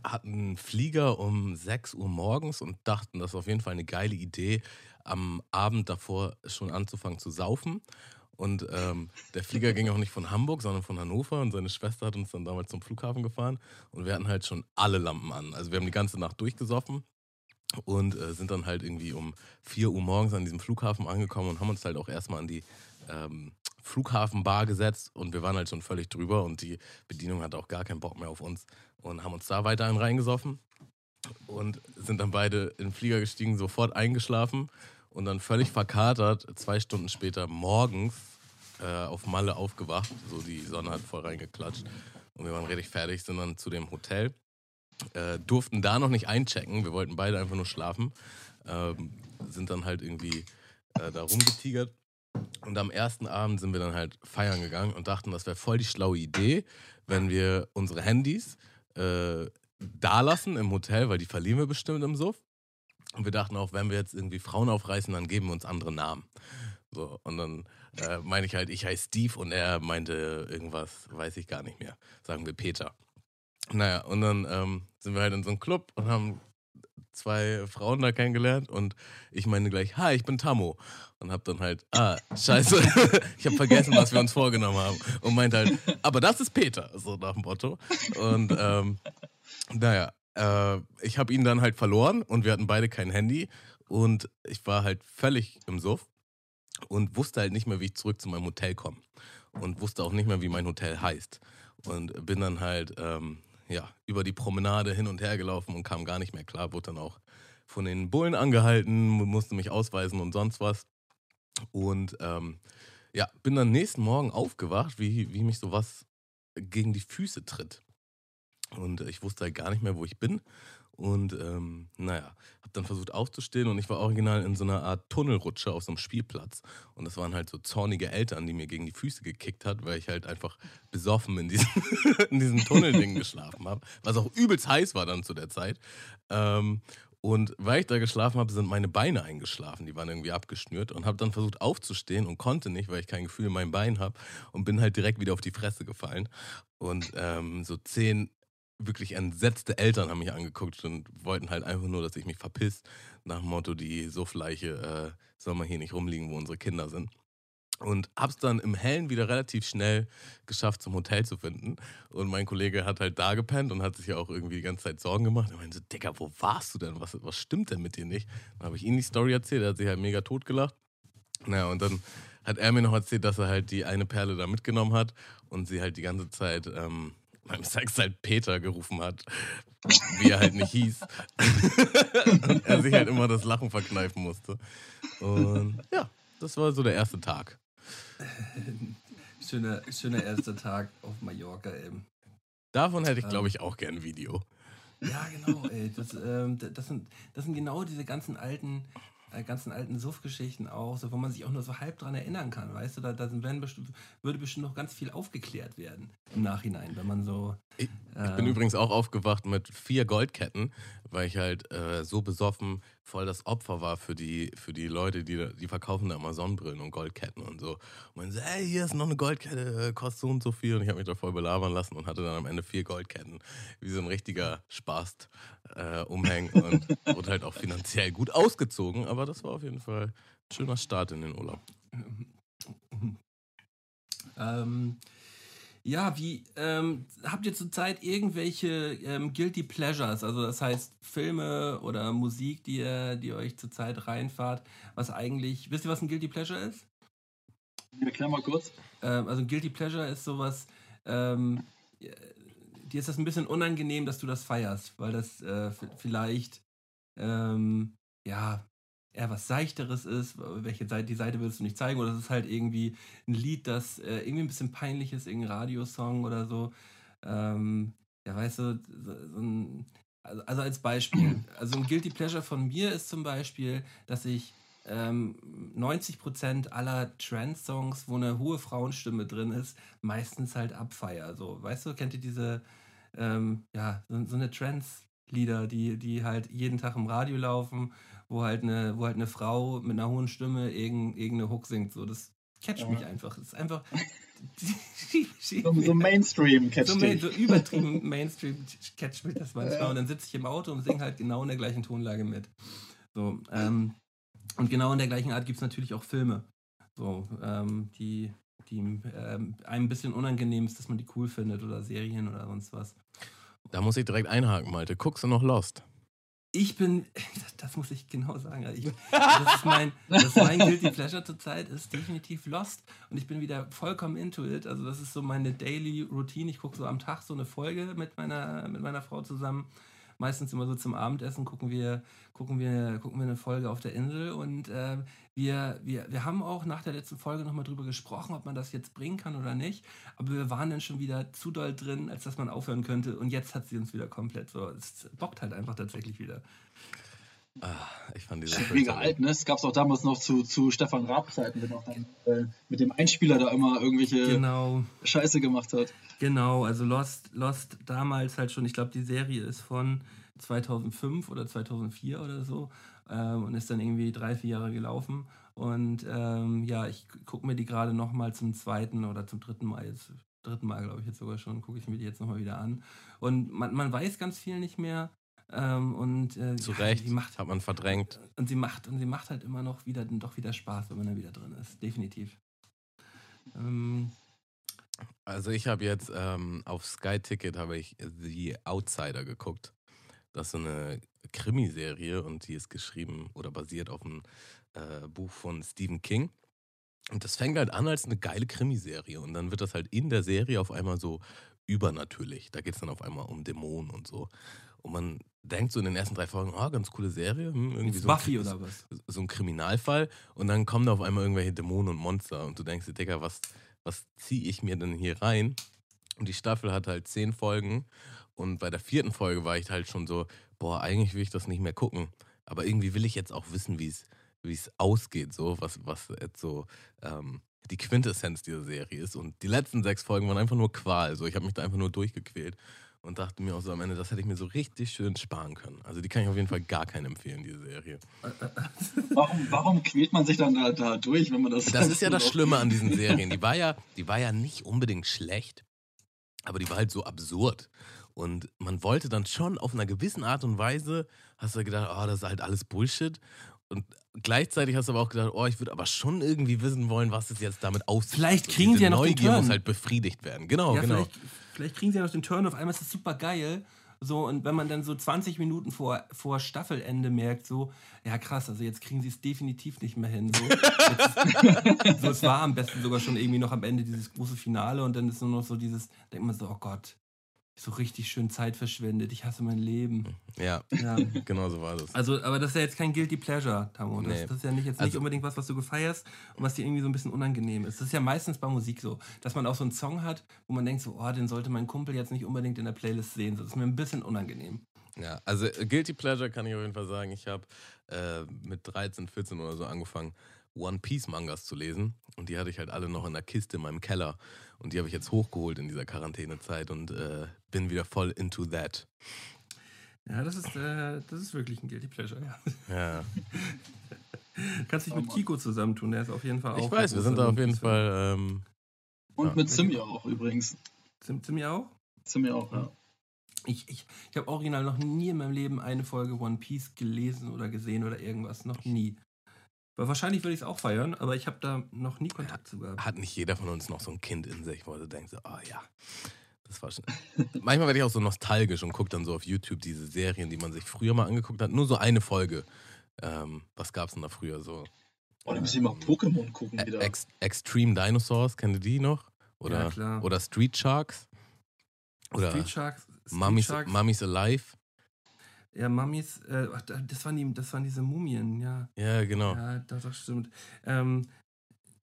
hatten einen Flieger um 6 Uhr morgens und dachten, das ist auf jeden Fall eine geile Idee, am Abend davor schon anzufangen zu saufen. Und ähm, der Flieger ging auch nicht von Hamburg, sondern von Hannover. Und seine Schwester hat uns dann damals zum Flughafen gefahren. Und wir hatten halt schon alle Lampen an. Also wir haben die ganze Nacht durchgesoffen und äh, sind dann halt irgendwie um 4 Uhr morgens an diesem Flughafen angekommen und haben uns halt auch erstmal an die ähm, Flughafenbar gesetzt. Und wir waren halt schon völlig drüber. Und die Bedienung hatte auch gar keinen Bock mehr auf uns. Und haben uns da weiterhin reingesoffen. Und sind dann beide in den Flieger gestiegen, sofort eingeschlafen und dann völlig verkatert, zwei Stunden später morgens äh, auf Malle aufgewacht. So die Sonne hat voll reingeklatscht. Und wir waren richtig fertig, sind dann zu dem Hotel. Äh, durften da noch nicht einchecken. Wir wollten beide einfach nur schlafen. Ähm, sind dann halt irgendwie äh, da rumgetigert. Und am ersten Abend sind wir dann halt feiern gegangen und dachten, das wäre voll die schlaue Idee, wenn wir unsere Handys äh, da lassen im Hotel, weil die verlieren wir bestimmt im Suff. Und wir dachten auch, wenn wir jetzt irgendwie Frauen aufreißen, dann geben wir uns andere Namen. So, und dann äh, meine ich halt, ich heiße Steve und er meinte irgendwas, weiß ich gar nicht mehr. Sagen wir Peter. Naja, und dann ähm, sind wir halt in so einem Club und haben zwei Frauen da kennengelernt und ich meine gleich, hi, ich bin Tammo. Und hab dann halt, ah, scheiße, ich habe vergessen, was wir uns vorgenommen haben. Und meinte halt, aber das ist Peter, so nach dem Motto. Und ähm, naja, äh, ich habe ihn dann halt verloren und wir hatten beide kein Handy und ich war halt völlig im Suff und wusste halt nicht mehr, wie ich zurück zu meinem Hotel komme und wusste auch nicht mehr, wie mein Hotel heißt und bin dann halt ähm, ja über die Promenade hin und her gelaufen und kam gar nicht mehr klar, wurde dann auch von den Bullen angehalten, musste mich ausweisen und sonst was und ähm, ja, bin dann nächsten Morgen aufgewacht, wie, wie mich sowas gegen die Füße tritt. Und ich wusste halt gar nicht mehr, wo ich bin. Und ähm, naja, habe dann versucht aufzustehen und ich war original in so einer Art Tunnelrutsche auf so einem Spielplatz. Und das waren halt so zornige Eltern, die mir gegen die Füße gekickt hat, weil ich halt einfach besoffen in diesem, in diesem Tunnelding geschlafen habe. Was auch übelst heiß war dann zu der Zeit. Ähm, und weil ich da geschlafen habe, sind meine Beine eingeschlafen. Die waren irgendwie abgeschnürt und habe dann versucht aufzustehen und konnte nicht, weil ich kein Gefühl in meinem Bein habe und bin halt direkt wieder auf die Fresse gefallen. Und ähm, so zehn wirklich entsetzte Eltern haben mich angeguckt und wollten halt einfach nur, dass ich mich verpiss. Nach dem Motto, die Suffleiche äh, soll man hier nicht rumliegen, wo unsere Kinder sind. Und hab's dann im Hellen wieder relativ schnell geschafft, zum Hotel zu finden. Und mein Kollege hat halt da gepennt und hat sich ja auch irgendwie die ganze Zeit Sorgen gemacht. Er meinte so, Digga, wo warst du denn? Was, was stimmt denn mit dir nicht? Dann habe ich ihm die Story erzählt, er hat sich halt mega totgelacht. Naja, und dann hat er mir noch erzählt, dass er halt die eine Perle da mitgenommen hat und sie halt die ganze Zeit ähm, beim Sex halt Peter gerufen hat, wie er halt nicht hieß. und er sich halt immer das Lachen verkneifen musste. Und ja, das war so der erste Tag. schöner, schöner erster Tag auf Mallorca eben. Davon hätte ich, glaube ich, auch gern ein Video. Ja, genau, ey. Das, ähm, das, sind, das sind genau diese ganzen alten ganzen alten Suff-Geschichten auch, so, wo man sich auch nur so halb dran erinnern kann, weißt du, da, da bestimmt, würde bestimmt noch ganz viel aufgeklärt werden im Nachhinein, wenn man so. Ich, äh, ich bin übrigens auch aufgewacht mit vier Goldketten, weil ich halt äh, so besoffen voll das Opfer war für die, für die Leute, die, die verkaufen da immer Sonnenbrillen und Goldketten und so. Und man so, hey, hier ist noch eine Goldkette, äh, kostet so und so viel. Und ich habe mich da voll belabern lassen und hatte dann am Ende vier Goldketten. Wie so ein richtiger Spaß äh, umhängen und wurde halt auch finanziell gut ausgezogen. Aber das war auf jeden Fall ein schöner Start in den Urlaub. Ähm, ja, wie ähm, habt ihr zurzeit irgendwelche ähm, Guilty Pleasures? Also das heißt Filme oder Musik, die ihr, die euch zurzeit reinfahrt, was eigentlich, wisst ihr, was ein Guilty Pleasure ist? Erklär mal kurz. Ähm, also ein Guilty Pleasure ist sowas, ähm, dir ist das ein bisschen unangenehm, dass du das feierst, weil das äh, vielleicht ähm, ja eher was Seichteres ist, welche Seite, die Seite willst du nicht zeigen, oder es ist halt irgendwie ein Lied, das äh, irgendwie ein bisschen peinlich ist, irgendein Radiosong oder so. Ähm, ja, weißt du, so, so ein, also, also, als Beispiel, also ein Guilty Pleasure von mir ist zum Beispiel, dass ich ähm, 90% aller Trance-Songs, wo eine hohe Frauenstimme drin ist, meistens halt abfeier. So, weißt du, kennt ihr diese, ähm, ja, so, so eine Trance- Lieder, die, die halt jeden Tag im Radio laufen, wo halt eine, wo halt eine Frau mit einer hohen Stimme irgendeine, irgendeine Hook singt. So, das catcht Ja. mich einfach. Das ist einfach. So, so Mainstream catch so, main, so übertrieben Mainstream catcht mich das manchmal. Und dann sitze ich im Auto und singe halt genau in der gleichen Tonlage mit. So, ähm, und genau in der gleichen Art gibt es natürlich auch Filme. So, ähm, die, die ähm, einem ein bisschen unangenehm ist, dass man die cool findet oder Serien oder sonst was. Da muss ich direkt einhaken, Malte. Guckst du noch Lost? Ich bin, das muss ich genau sagen. also Ich, das, ist mein, das ist mein Guilty Pleasure zurzeit, ist definitiv Lost. Und ich bin wieder vollkommen into it. Also, das ist so meine Daily Routine. Ich gucke so am Tag so eine Folge mit meiner, mit meiner Frau zusammen. Meistens immer so zum Abendessen gucken wir, gucken wir, gucken wir eine Folge auf der Insel. Und äh, wir, wir, wir haben auch nach der letzten Folge nochmal drüber gesprochen, ob man das jetzt bringen kann oder nicht. Aber wir waren dann schon wieder zu doll drin, als dass man aufhören könnte. Und jetzt hat sie uns wieder komplett so. Es bockt halt einfach tatsächlich wieder. Ah, ich fand diese mega alt, ne? Es gab es auch damals noch zu, zu Stefan Raab Zeiten, wenn auch dann äh, mit dem Einspieler da immer irgendwelche Genau, Scheiße gemacht hat. genau. Also Lost, Lost damals halt schon, ich glaube, die Serie ist von 2005 oder 2004 oder so ähm, und ist dann irgendwie drei, vier Jahre gelaufen. Und ähm, ja, ich gucke mir die gerade nochmal zum zweiten oder zum dritten Mal jetzt. Dritten Mal, glaube ich, jetzt sogar schon, gucke ich mir die jetzt nochmal wieder an. Und man, man weiß ganz viel nicht mehr. Ähm, und äh, Zu ja, Recht, die macht, hat man verdrängt. Und sie macht, und sie macht halt immer noch wieder, doch wieder Spaß, wenn man da wieder drin ist. Definitiv. Ähm, Also ich habe jetzt ähm, auf Sky Ticket habe ich The Outsider geguckt. Das ist so eine Krimiserie und die ist geschrieben oder basiert auf einem äh, Buch von Stephen King. Und das fängt halt an als eine geile Krimiserie und dann wird das halt in der Serie auf einmal so übernatürlich. Da geht es dann auf einmal um Dämonen und so. Und man denkt so in den ersten drei Folgen, ah, ganz coole Serie. Hm, irgendwie so ein- Buffy oder was? so ein Kriminalfall und dann kommen da auf einmal irgendwelche Dämonen und Monster und du denkst dir, Digga, was, was ziehe ich mir denn hier rein? Und die Staffel hat halt zehn Folgen und bei der vierten Folge war ich halt schon so, boah, eigentlich will ich das nicht mehr gucken. Aber irgendwie will ich jetzt auch wissen, wie es wie es ausgeht, so, was, was jetzt so ähm, die Quintessenz dieser Serie ist. Und die letzten sechs Folgen waren einfach nur Qual. So, ich habe mich da einfach nur durchgequält und dachte mir auch so am Ende, das hätte ich mir so richtig schön sparen können. Also die kann ich auf jeden Fall gar keinen empfehlen, diese Serie. Warum, warum quält man sich dann da, da durch, wenn man das. Das ist ja das Schlimme an diesen Serien. Die war ja, die war ja nicht unbedingt schlecht, aber die war halt so absurd. Und man wollte dann schon auf einer gewissen Art und Weise, hast du gedacht, oh, das ist halt alles Bullshit. Und gleichzeitig hast du aber auch gedacht, oh, ich würde aber schon irgendwie wissen wollen, was es jetzt damit aussieht. Vielleicht kriegen sie ja noch den Neugier Turn. muss halt befriedigt werden. Genau, ja, genau. vielleicht, vielleicht kriegen sie ja noch den Turn, auf einmal ist das super geil. So, und wenn man dann so 20 Minuten vor, vor Staffelende merkt, so, ja krass, also jetzt kriegen sie es definitiv nicht mehr hin. So, so es war am besten sogar schon irgendwie noch am Ende dieses große Finale und dann ist nur noch so dieses, denkt man so, oh Gott, so richtig schön Zeit verschwendet, ich hasse mein Leben. Ja, Ja. genau so war das. Also, aber das ist ja jetzt kein Guilty Pleasure, Tamo. Das, Nee. das ist ja nicht, jetzt nicht Also- unbedingt was, was du gefeierst und was dir irgendwie so ein bisschen unangenehm ist. Das ist ja meistens bei Musik so, dass man auch so einen Song hat, wo man denkt so, oh, den sollte mein Kumpel jetzt nicht unbedingt in der Playlist sehen. Das ist mir ein bisschen unangenehm. Ja, also äh, Guilty Pleasure kann ich auf jeden Fall sagen. Ich habe äh, mit 13, 14 oder so angefangen, One Piece Mangas zu lesen. Und die hatte ich halt alle noch in der Kiste in meinem Keller. Und die habe ich jetzt hochgeholt in dieser Quarantänezeit und äh, bin wieder voll into that. Ja, das ist, äh, das ist wirklich ein Guilty Pleasure, ja. Ja, Kannst dich mit Kiko zusammentun, der ist auf jeden Fall auch. ich weiß, wir sind da auf jeden Fall. Ähm, Und Ja. mit Simja auch übrigens. Sind wir auch? Simja auch, ja. Ich, ich, ich habe original noch nie in meinem Leben eine Folge One Piece gelesen oder gesehen oder irgendwas. Noch nie. Weil wahrscheinlich würde ich es auch feiern, aber ich habe da noch nie Kontakt zu gehabt. hat nicht jeder von uns noch so ein Kind in sich, wo du denkst, so, oh ja, das war schon. Manchmal werde ich auch so nostalgisch und gucke dann so auf YouTube diese Serien, die man sich früher mal angeguckt hat. Nur so eine Folge. Ähm, was gab's denn da früher so? Oh, da müssen wir mal Pokémon gucken wieder. Ex Extreme Dinosaurs, kennt ihr die noch? Oder, Ja, klar. oder Street Sharks? Oder Street Sharks. Street Mummies, Sharks. Mummies Alive? Ja, Mummies, äh, da- das, waren die, das waren diese Mumien, ja. Ja, genau. Ja, das, das stimmt. Ähm,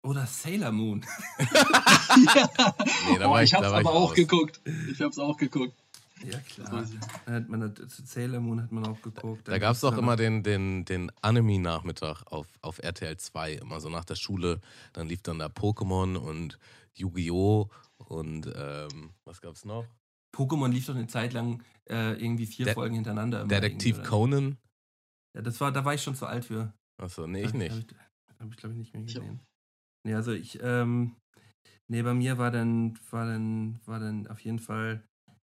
oder Sailor Moon. Nee, da oh, war ich, ich hab's da war aber ich auch raus. geguckt. Ich hab's auch geguckt. ja, klar. Da hat man, das- Sailor Moon hat man auch geguckt. Da Dann gab es gab's doch da immer den, den, den Anime-Nachmittag auf, auf RTL 2, immer so nach der Schule. Dann lief dann da Pokémon und Yu-Gi-Oh! und ähm, was gab's noch? Pokémon lief doch eine Zeit lang äh, irgendwie vier De Folgen hintereinander. Detektiv? Conan. Ja, das war, da war ich schon zu alt für. Achso, nee, ich Hab- nicht. Hab ich, hab ich glaube ich, nicht mehr gesehen. Nee, also ich, ähm, nee, bei mir war dann, war dann, war dann auf jeden Fall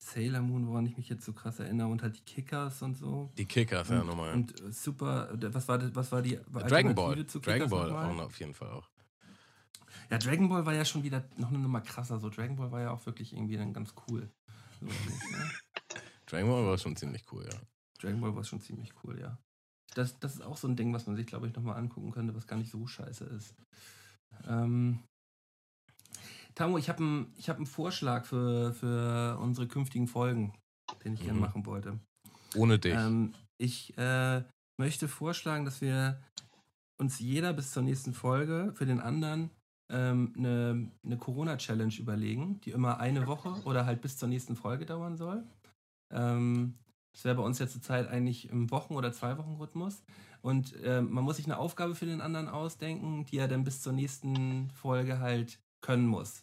Sailor Moon, woran ich mich jetzt so krass erinnere, und halt die Kickers und so. Die Kickers, ja, und, nochmal. und äh, super, äh, was war das, was war die Dragon Ball. Alternative zu Dragon Ball nochmal? auch noch auf jeden Fall auch. Ja, Dragon Ball war ja schon wieder noch eine Nummer krasser. So, Dragon Ball war ja auch wirklich irgendwie dann ganz cool. Ne? Dragon Ball war schon ziemlich cool, ja. Dragon Ball war schon ziemlich cool, ja. Das, das ist auch so ein Ding, was man sich, glaube ich, nochmal angucken könnte, was gar nicht so scheiße ist. Ähm, Tamo, ich habe einen hab Vorschlag für, für unsere künftigen Folgen, den ich gerne Mhm. machen wollte. Ohne dich. Ähm, ich äh, möchte vorschlagen, dass wir uns jeder bis zur nächsten Folge für den anderen ähm, eine, eine Corona-Challenge überlegen, die immer eine Woche oder halt bis zur nächsten Folge dauern soll. Ähm, das wäre bei uns jetzt zur Zeit eigentlich im Wochen- oder Zwei-Wochen-Rhythmus. Und ähm, man muss sich eine Aufgabe für den anderen ausdenken, die er dann bis zur nächsten Folge halt können muss.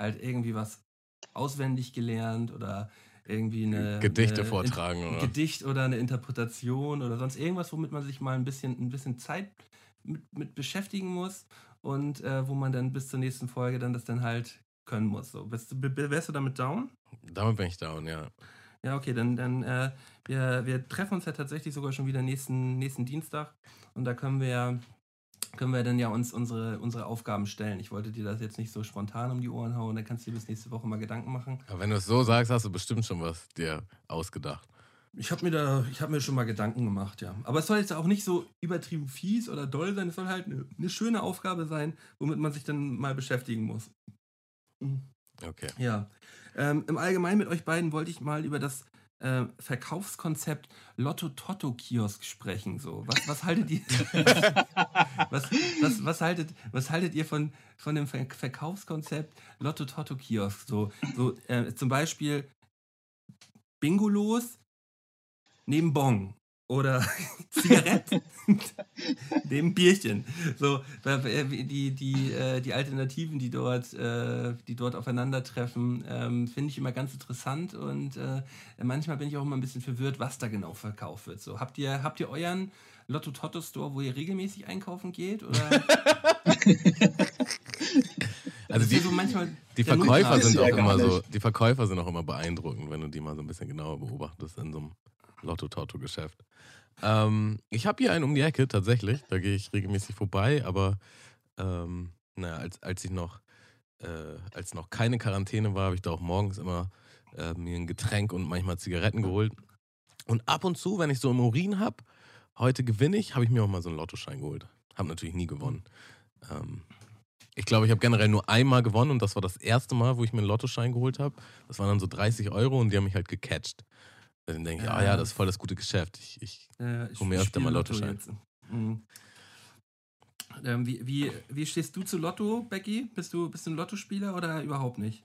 Halt irgendwie was auswendig gelernt oder irgendwie eine. Gedichte eine vortragen, ein oder? Gedicht oder eine Interpretation oder sonst irgendwas, womit man sich mal ein bisschen, ein bisschen Zeit mit, mit beschäftigen muss und äh, wo man dann bis zur nächsten Folge dann das dann halt können muss. So, bist, wärst du damit down? Damit bin ich down, ja. Ja, okay, dann, dann äh, wir, wir treffen uns ja tatsächlich sogar schon wieder nächsten, nächsten Dienstag und da können wir ja können wir dann ja uns unsere, unsere Aufgaben stellen. Ich wollte dir das jetzt nicht so spontan um die Ohren hauen, dann kannst du dir bis nächste Woche mal Gedanken machen. Aber wenn du es so sagst, hast du bestimmt schon was dir ausgedacht. Ich habe mir da, ich habe mir schon mal Gedanken gemacht, ja. Aber es soll jetzt auch nicht so übertrieben fies oder doll sein. Es soll halt eine, eine schöne Aufgabe sein, womit man sich dann mal beschäftigen muss. Mhm. Okay. Ja. Ähm, Im Allgemeinen mit euch beiden wollte ich mal über das äh, Verkaufskonzept Lotto-Totto-Kiosk sprechen. So. Was, was haltet ihr? was, was, was, haltet, was haltet ihr von, von dem Ver Verkaufskonzept Lotto-Totto-Kiosk? So, so äh, zum Beispiel Bingolos neben Bon. Oder Zigaretten neben Bierchen. So, äh, die, die, äh, die Alternativen, die dort, äh, die dort aufeinandertreffen, ähm, finde ich immer ganz interessant und äh, manchmal bin ich auch immer ein bisschen verwirrt, was da genau verkauft wird. So, habt ihr, habt ihr euren Lotto Totto Store, wo ihr regelmäßig einkaufen geht? Oder Also die, so die Verkäufer sind auch immer so, die Verkäufer sind auch immer beeindruckend, wenn du die mal so ein bisschen genauer beobachtest in so einem Lotto-Totto-Geschäft. Ähm, ich habe hier einen um die Ecke tatsächlich, da gehe ich regelmäßig vorbei, aber ähm, naja, als, als ich noch, äh, als noch keine Quarantäne war, habe ich da auch morgens immer äh, mir ein Getränk und manchmal Zigaretten geholt. Und ab und zu, wenn ich so im Urin habe, heute gewinne ich, habe ich mir auch mal so einen Lottoschein geholt. Habe natürlich nie gewonnen. Ähm, ich glaube, ich habe generell nur einmal gewonnen und das war das erste Mal, wo ich mir einen Lottoschein geholt habe. Das waren dann so 30 Euro und die haben mich halt gecatcht. Dann denke ich, Ja. ah ja, das ist voll das gute Geschäft. Ich, ich, Äh, ich mir öfter mal Lotto Lottoschein. jetzt. Mhm. Ähm, wie, wie, wie stehst du zu Lotto, Becky? Bist du, bist du ein Lottospieler oder überhaupt nicht?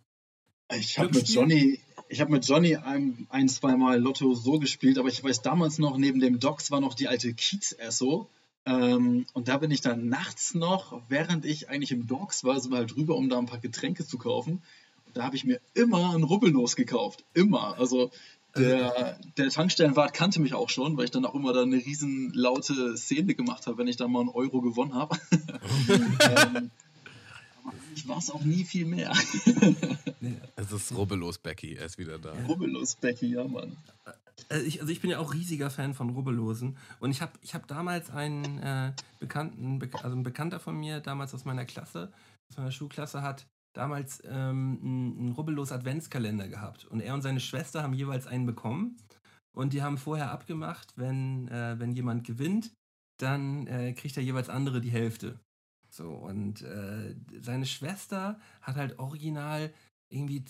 Ich habe mit? Johnny, ich habe mit Johnny ein, ein zweimal Lotto so gespielt, aber ich weiß damals noch, neben dem Docks war noch die alte Kiez-Esso. Ähm, und da bin ich dann nachts noch, während ich eigentlich im Docks war, sind wir halt rüber, um da ein paar Getränke zu kaufen. Und da habe ich mir immer ein Rubbellos gekauft. Immer. Also der, der Tankstellenwart kannte mich auch schon, weil ich dann auch immer da eine riesen laute Szene gemacht habe, wenn ich da mal einen Euro gewonnen habe. ähm, aber ich war es auch nie viel mehr. es ist rubbellos, Becky, er ist wieder da. Rubbellos, Becky, ja, Mann. Also ich, also ich bin ja auch riesiger Fan von Rubbellosen. Und ich habe ich hab damals einen äh, Bekannten, Be also ein Bekannter von mir, damals aus meiner Klasse, aus meiner Schulklasse, hat damals ähm, einen, einen Rubbellos Adventskalender gehabt. Und er und seine Schwester haben jeweils einen bekommen. Und die haben vorher abgemacht, wenn, äh, wenn jemand gewinnt, dann äh, kriegt er jeweils andere die Hälfte. So, und äh, seine Schwester hat halt original irgendwie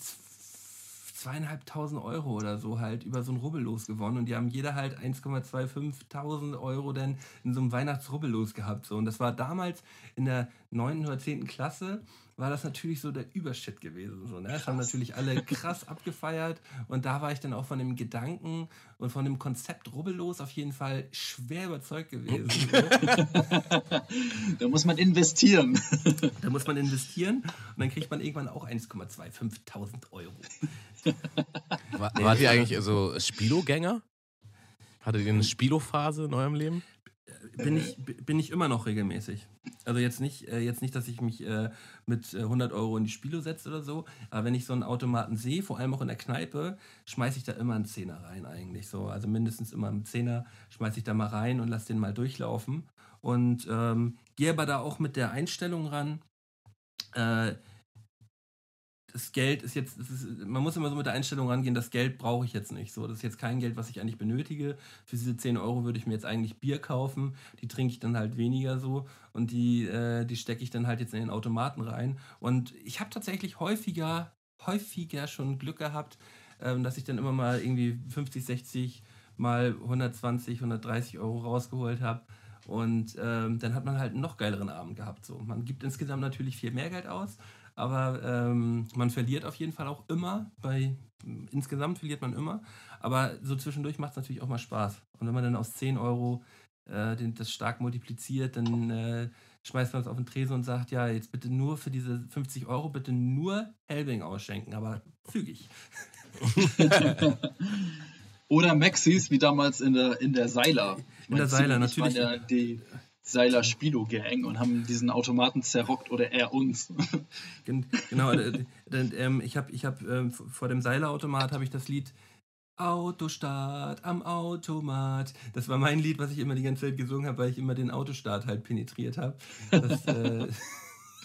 zweieinhalbtausend Euro oder so halt über so ein Rubbellos gewonnen und die haben jeder halt 1,25.000 Euro dann in so einem Weihnachtsrubbellos gehabt. So. Und das war damals in der 9. oder 10. Klasse, war das natürlich so der Übershit gewesen. So, ne? Das haben natürlich alle krass abgefeiert und da war ich dann auch von dem Gedanken und von dem Konzept Rubbellos auf jeden Fall schwer überzeugt gewesen. Da muss man investieren. Da muss man investieren und dann kriegt man irgendwann auch 1,25.000 Euro. War, wart ihr eigentlich so Spilo-Gänger? Hattet ihr eine Spilo-Phase in eurem Leben? Bin ich, bin ich immer noch regelmäßig. Also jetzt nicht, äh, jetzt nicht, dass ich mich äh, mit 100 Euro in die Spielo setze oder so, aber wenn ich so einen Automaten sehe, vor allem auch in der Kneipe, schmeiße ich da immer einen Zehner rein eigentlich so. Also mindestens immer einen Zehner schmeiße ich da mal rein und lasse den mal durchlaufen. Und ähm, gehe aber da auch mit der Einstellung ran, äh, das Geld ist jetzt, ist, man muss immer so mit der Einstellung rangehen, das Geld brauche ich jetzt nicht. So, das ist jetzt kein Geld, was ich eigentlich benötige. Für diese 10 Euro würde ich mir jetzt eigentlich Bier kaufen. Die trinke ich dann halt weniger so und die, äh, die stecke ich dann halt jetzt in den Automaten rein. Und ich habe tatsächlich häufiger, häufiger schon Glück gehabt, ähm, dass ich dann immer mal irgendwie 50, 60 mal 120, 130 Euro rausgeholt habe. Und ähm, dann hat man halt einen noch geileren Abend gehabt. So. Man gibt insgesamt natürlich viel mehr Geld aus, aber ähm, man verliert auf jeden Fall auch immer. Bei, insgesamt verliert man immer. Aber so zwischendurch macht es natürlich auch mal Spaß. Und wenn man dann aus 10 Euro äh, den, das stark multipliziert, dann äh, schmeißt man es auf den Tresen und sagt, ja, jetzt bitte nur für diese 50 Euro bitte nur Helbing ausschenken, aber zügig. Oder Maxis, wie damals in der, in der Seiler. In der Seiler, natürlich. Ja die, Seiler Spilo Gang und haben diesen Automaten zerrockt oder er uns. genau, äh, ich habe ich hab, äh, vor dem Seiler Automat habe ich das Lied Autostart am Automat. Das war mein Lied, was ich immer die ganze Zeit gesungen habe, weil ich immer den Autostart halt penetriert habe. äh,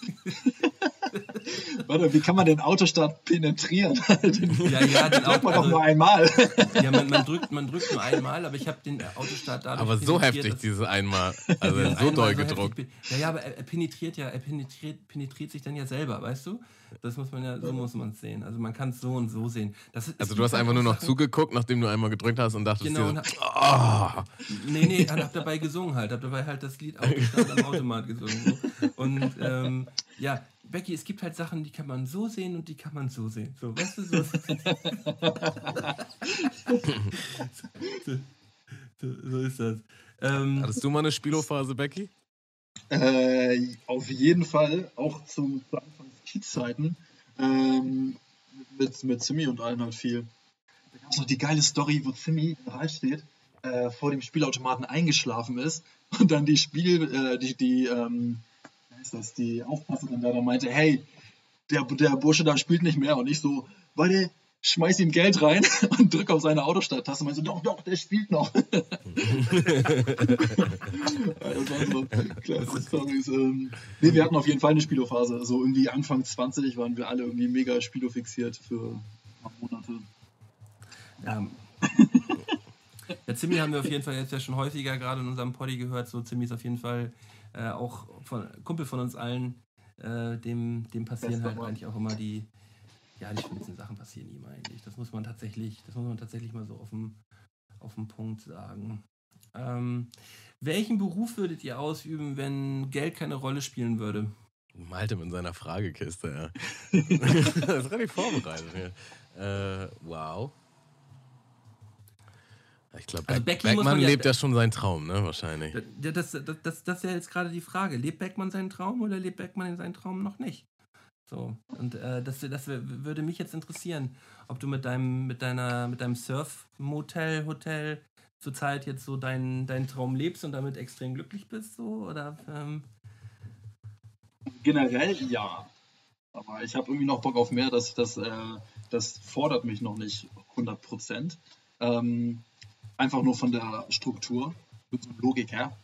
Warte, wie kann man den Autostart penetrieren? ja, ja, den Auto, man doch nur einmal. ja, man, man, drückt, man drückt nur einmal, aber ich habe den Autostart dadurch Aber so heftig, dieses einmal. Also so einmal doll so gedruckt. Heftig, ja, ja, aber er penetriert ja, er penetriert, penetriert sich dann ja selber, weißt du? Das muss man ja, so muss man es sehen. Also man kann es so und so sehen. Das, also du hast einfach nur noch Sachen. zugeguckt, nachdem du einmal gedrückt hast und dachtest genau, dir, oh. Nee, nee, hab dabei gesungen halt. Hab dabei halt das Lied Autostart am Automat gesungen. So. Und ähm, ja, Becky, es gibt halt Sachen, die kann man so sehen und die kann man so sehen. So, weißt du, so. so, so, so ist das. Ähm, Hattest du mal eine Spielophase, Becky? Äh, auf jeden Fall, auch zum Anfang Kiezzeiten. Ähm, mit, mit Zimmy und allen halt viel. Da gab es noch die geile Story, wo Zimmy da steht, äh, vor dem Spielautomaten eingeschlafen ist und dann die Spiel, äh, die, die ähm, ist das, die Aufpasserin da, da meinte, hey, der, der Bursche da spielt nicht mehr. Und ich so, warte, schmeiß ihm Geld rein und drück auf seine Autostart-Taste. Und meinte so, doch, doch, der spielt noch. das waren so klasse Storys. Ähm, nee, wir hatten auf jeden Fall eine Spielophase. Also irgendwie Anfang 20 waren wir alle irgendwie mega Spielo fixiert für ein paar Monate. Ja. ja, Zimmi haben wir auf jeden Fall jetzt ja schon häufiger gerade in unserem Poddy gehört. So Zimmi ist auf jeden Fall äh, auch von Kumpel von uns allen, äh, dem, dem passieren halt eigentlich auch immer die, ja, die schönsten Sachen passieren ihm eigentlich. Das muss man tatsächlich, das muss man tatsächlich mal so auf dem, auf dem Punkt sagen. Ähm, welchen Beruf würdet ihr ausüben, wenn Geld keine Rolle spielen würde? Malte mit seiner Fragekiste, ja. das ist relativ vorbereitet. Äh, wow. Ich glaube, also Beck, Beckmann ja, lebt ja schon seinen Traum, ne? Wahrscheinlich. Das, das, das, das ist ja jetzt gerade die Frage. Lebt Beckmann seinen Traum oder lebt Beckmann in seinen Traum noch nicht? So. Und äh, das, das würde mich jetzt interessieren, ob du mit deinem, mit deiner, mit deinem Surf-Motel, Hotel zurzeit jetzt so deinen, deinen Traum lebst und damit extrem glücklich bist, so? Oder ähm generell ja. Aber ich habe irgendwie noch Bock auf mehr, das, das, äh, das fordert mich noch nicht 100 Prozent. Ähm, Einfach nur von der Struktur, Logik her.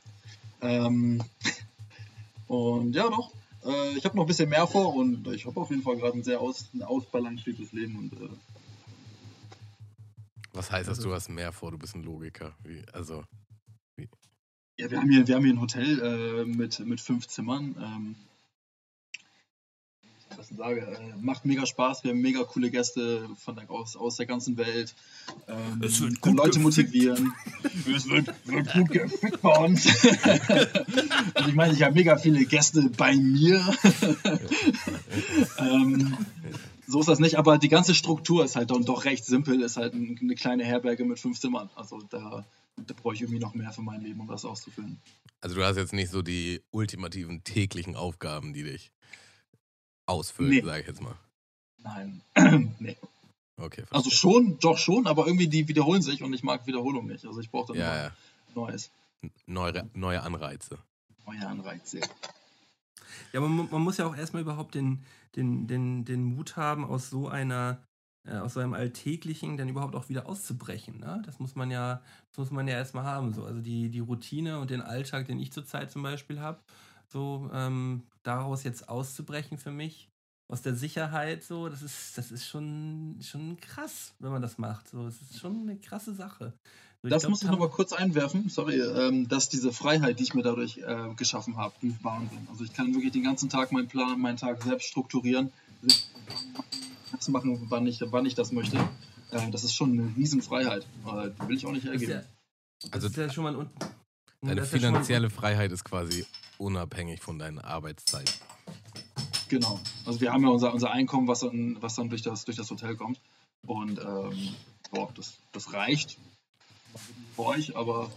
Ähm, und ja, doch. Äh, ich habe noch ein bisschen mehr vor und ich habe auf jeden Fall gerade ein sehr aus, ein ausbalanciertes Leben. Und, äh, Was heißt das, du hast mehr vor, du bist ein Logiker? Wie, also, wie? Ja, wir haben hier, wir haben hier ein Hotel äh, mit, mit fünf Zimmern. Ähm, was ich sage, äh, macht mega Spaß. Wir haben mega coole Gäste von der, aus, aus der ganzen Welt. Ähm, es wird gut Leute gefickt. motivieren. es wird, wird gut gefickt bei uns. also ich meine, ich habe mega viele Gäste bei mir. ähm, so ist das nicht, aber die ganze Struktur ist halt doch recht simpel, ist halt eine kleine Herberge mit fünf Zimmern. Also da, da brauche ich irgendwie noch mehr für mein Leben, um das auszufüllen. Also du hast jetzt nicht so die ultimativen täglichen Aufgaben, die dich ausfüllt, nee. sage ich jetzt mal. Nein, nee. Okay, verstehe. Also schon, doch schon, aber irgendwie die wiederholen sich und ich mag Wiederholung nicht. Also ich brauche dann ja, ja. Neues. Neue, neue Anreize. Neue Anreize. Ja, aber man, man muss ja auch erstmal überhaupt den, den, den, den Mut haben, aus so einer, äh, aus so einem Alltäglichen dann überhaupt auch wieder auszubrechen. Ne? Das muss man ja, das muss man ja erstmal haben. So. Also die, die Routine und den Alltag, den ich zurzeit zum Beispiel habe, so ähm, daraus jetzt auszubrechen für mich, aus der Sicherheit, so, das ist, das ist schon, schon krass, wenn man das macht. So, es ist schon eine krasse Sache. So, Das glaub, muss ich nochmal kurz einwerfen, sorry, ähm, dass diese Freiheit, die ich mir dadurch äh, geschaffen habe, die ist Wahnsinn. Also ich kann wirklich den ganzen Tag meinen Plan, meinen Tag selbst strukturieren, das machen, wann ich, wann ich das möchte. Äh, das ist schon eine Riesenfreiheit. Äh, die will ich auch nicht das ist ja, ergeben. das Also ist ja schon mal ein deine finanzielle Freiheit ist quasi unabhängig von deiner Arbeitszeit. Genau. Also wir haben ja unser, unser Einkommen, was dann, was dann durch, das, durch das Hotel kommt. Und ähm, boah, das, das reicht für euch, aber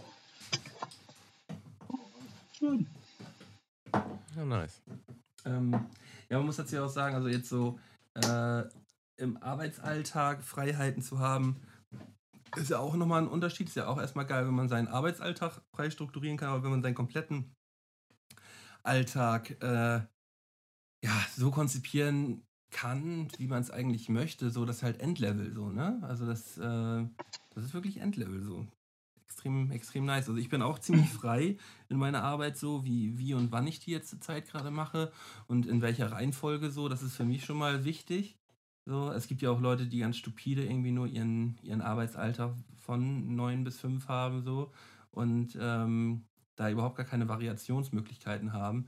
schön. Ja, nice. Ähm, ja, man muss dazu ja auch sagen, also jetzt so äh, im Arbeitsalltag Freiheiten zu haben, ist ja auch nochmal ein Unterschied. Ist ja auch erstmal geil, wenn man seinen Arbeitsalltag frei strukturieren kann, aber wenn man seinen kompletten Alltag äh, ja, so konzipieren kann, wie man es eigentlich möchte, so das ist halt Endlevel so, ne? Also das, äh, das ist wirklich Endlevel so. Extrem, extrem nice. Also ich bin auch ziemlich frei in meiner Arbeit so, wie, wie und wann ich die jetzt zur Zeit gerade mache und in welcher Reihenfolge so. Das ist für mich schon mal wichtig. So, es gibt ja auch Leute, die ganz stupide irgendwie nur ihren, ihren Arbeitsalltag von 9 bis 5 haben so und ähm, da überhaupt gar keine Variationsmöglichkeiten haben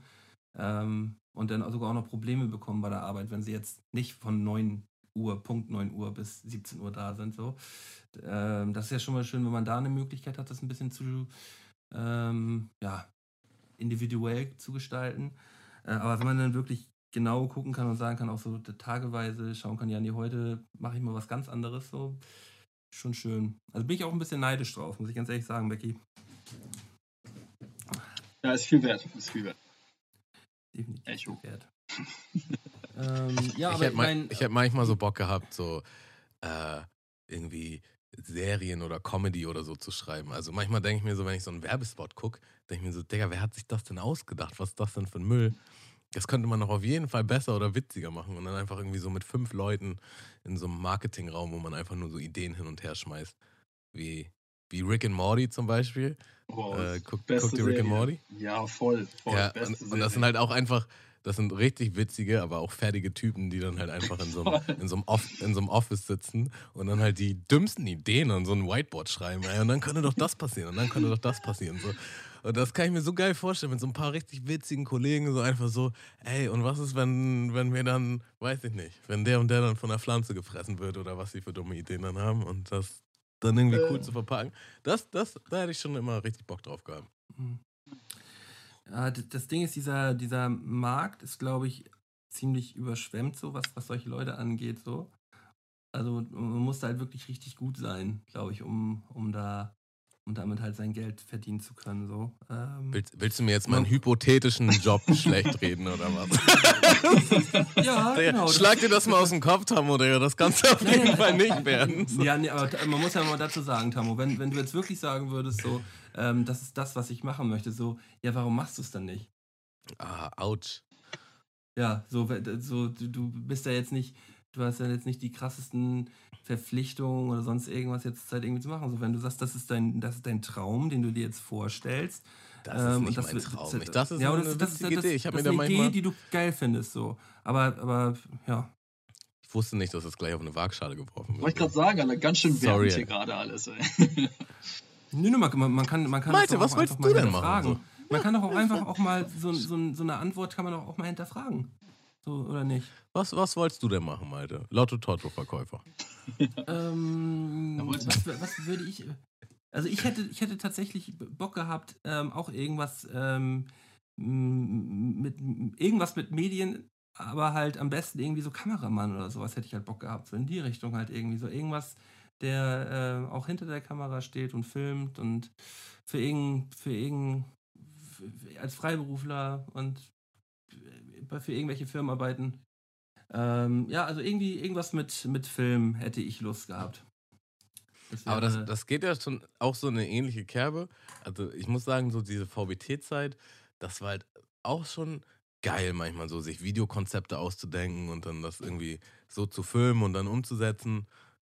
ähm, und dann sogar auch noch Probleme bekommen bei der Arbeit, wenn sie jetzt nicht von 9 Uhr, Punkt 9 Uhr bis 17 Uhr da sind. So. Ähm, das ist ja schon mal schön, wenn man da eine Möglichkeit hat, das ein bisschen zu ähm, ja, individuell zu gestalten. Äh, aber wenn man dann wirklich genau gucken kann und sagen kann, auch so tageweise schauen kann, ja, nee, heute mache ich mal was ganz anderes, so schon schön. Also bin ich auch ein bisschen neidisch drauf, muss ich ganz ehrlich sagen, Becky. Ja, ist viel wert. Ist viel wert. Definitiv Echo. wert. ähm, ja, ich aber hätte ich mein, ich manchmal so Bock gehabt, so äh, irgendwie Serien oder Comedy oder so zu schreiben. Also manchmal denke ich mir so, wenn ich so einen Werbespot gucke, denke ich mir so, Digga, wer hat sich das denn ausgedacht? Was ist das denn für ein Müll? Das könnte man doch auf jeden Fall besser oder witziger machen und dann einfach irgendwie so mit fünf Leuten in so einem Marketingraum, wo man einfach nur so Ideen hin und her schmeißt. Wie, wie Rick and Morty zum Beispiel. Wow, Äh, guck, beste guckt ihr Rick and. Morty? Ja, voll. voll. Ja, und, und das sind halt auch einfach, das sind richtig witzige, aber auch fertige Typen, die dann halt einfach in so einem, in so einem, Off, in so einem Office sitzen und dann halt die dümmsten Ideen an so ein Whiteboard schreiben. Ey, und dann könnte doch das passieren und dann könnte doch das passieren. So. Und das kann ich mir so geil vorstellen, mit so ein paar richtig witzigen Kollegen, so einfach so, ey, und was ist, wenn, wenn wir dann, weiß ich nicht, wenn der und der dann von der Pflanze gefressen wird oder was sie für dumme Ideen dann haben und das dann irgendwie cool Äh. zu verpacken. Das, das, da hätte ich schon immer richtig Bock drauf gehabt. Hm. Ja, das Ding ist, dieser, dieser Markt ist, glaube ich, ziemlich überschwemmt, so was, was solche Leute angeht. So. Also man muss da halt wirklich richtig gut sein, glaube ich, um, um da um damit halt sein Geld verdienen zu können. So. Ähm, Willst, willst du mir jetzt meinen hypothetischen Job schlecht reden oder was? ja, genau. Schlag dir das mal aus dem Kopf, Tammo, Digga. Das kannst du auf jeden nein, Fall nicht werden. Ja, nee, aber man muss ja mal dazu sagen, Tamo, wenn, wenn du jetzt wirklich sagen würdest, so, ähm, das ist das, was ich machen möchte, so, ja, warum machst du es dann nicht? Ah, ouch. Ja, so, so du, du bist ja jetzt nicht, du hast ja jetzt nicht die krassesten Verpflichtungen oder sonst irgendwas jetzt Zeit irgendwie zu machen. So, wenn du sagst, das ist dein, das ist dein Traum, den du dir jetzt vorstellst. Das ist ähm, nicht und mein wird- Traum. Das ist ja, aber eine das, das, das, Idee. Ich habe das mir da eine Idee, die du geil findest, so. Aber, aber, ja. Ich wusste nicht, dass das gleich auf eine Waagschale geworfen Wollte ich wird. gerade sagen, Alter, ganz schön ey. hier gerade alles. Ey. Nö, nö, man, man, kann, man kann Malte, das doch was auch wolltest einfach du mal denn machen, hinterfragen. Man kann doch auch einfach auch mal so, so, so eine Antwort kann man doch auch mal hinterfragen. So, oder nicht? Was, was wolltest du denn machen, Malte? Lotto-Totto-Verkäufer. Ähm, was, was würde ich. Also ich hätte, ich hätte tatsächlich Bock gehabt, ähm, auch irgendwas ähm, mit irgendwas mit Medien, aber halt am besten irgendwie so Kameramann oder sowas hätte ich halt Bock gehabt. So in die Richtung halt irgendwie. So irgendwas, der äh, auch hinter der Kamera steht und filmt und für irgend, für irgend, für, als Freiberufler und für irgendwelche Firmen arbeiten. Ähm, ja, also irgendwie irgendwas mit, mit Film hätte ich Lust gehabt. Das Aber das, das geht ja schon auch so eine ähnliche Kerbe. Also ich muss sagen, so diese VBT-Zeit, das war halt auch schon geil manchmal so, sich Videokonzepte auszudenken und dann das irgendwie so zu filmen und dann umzusetzen.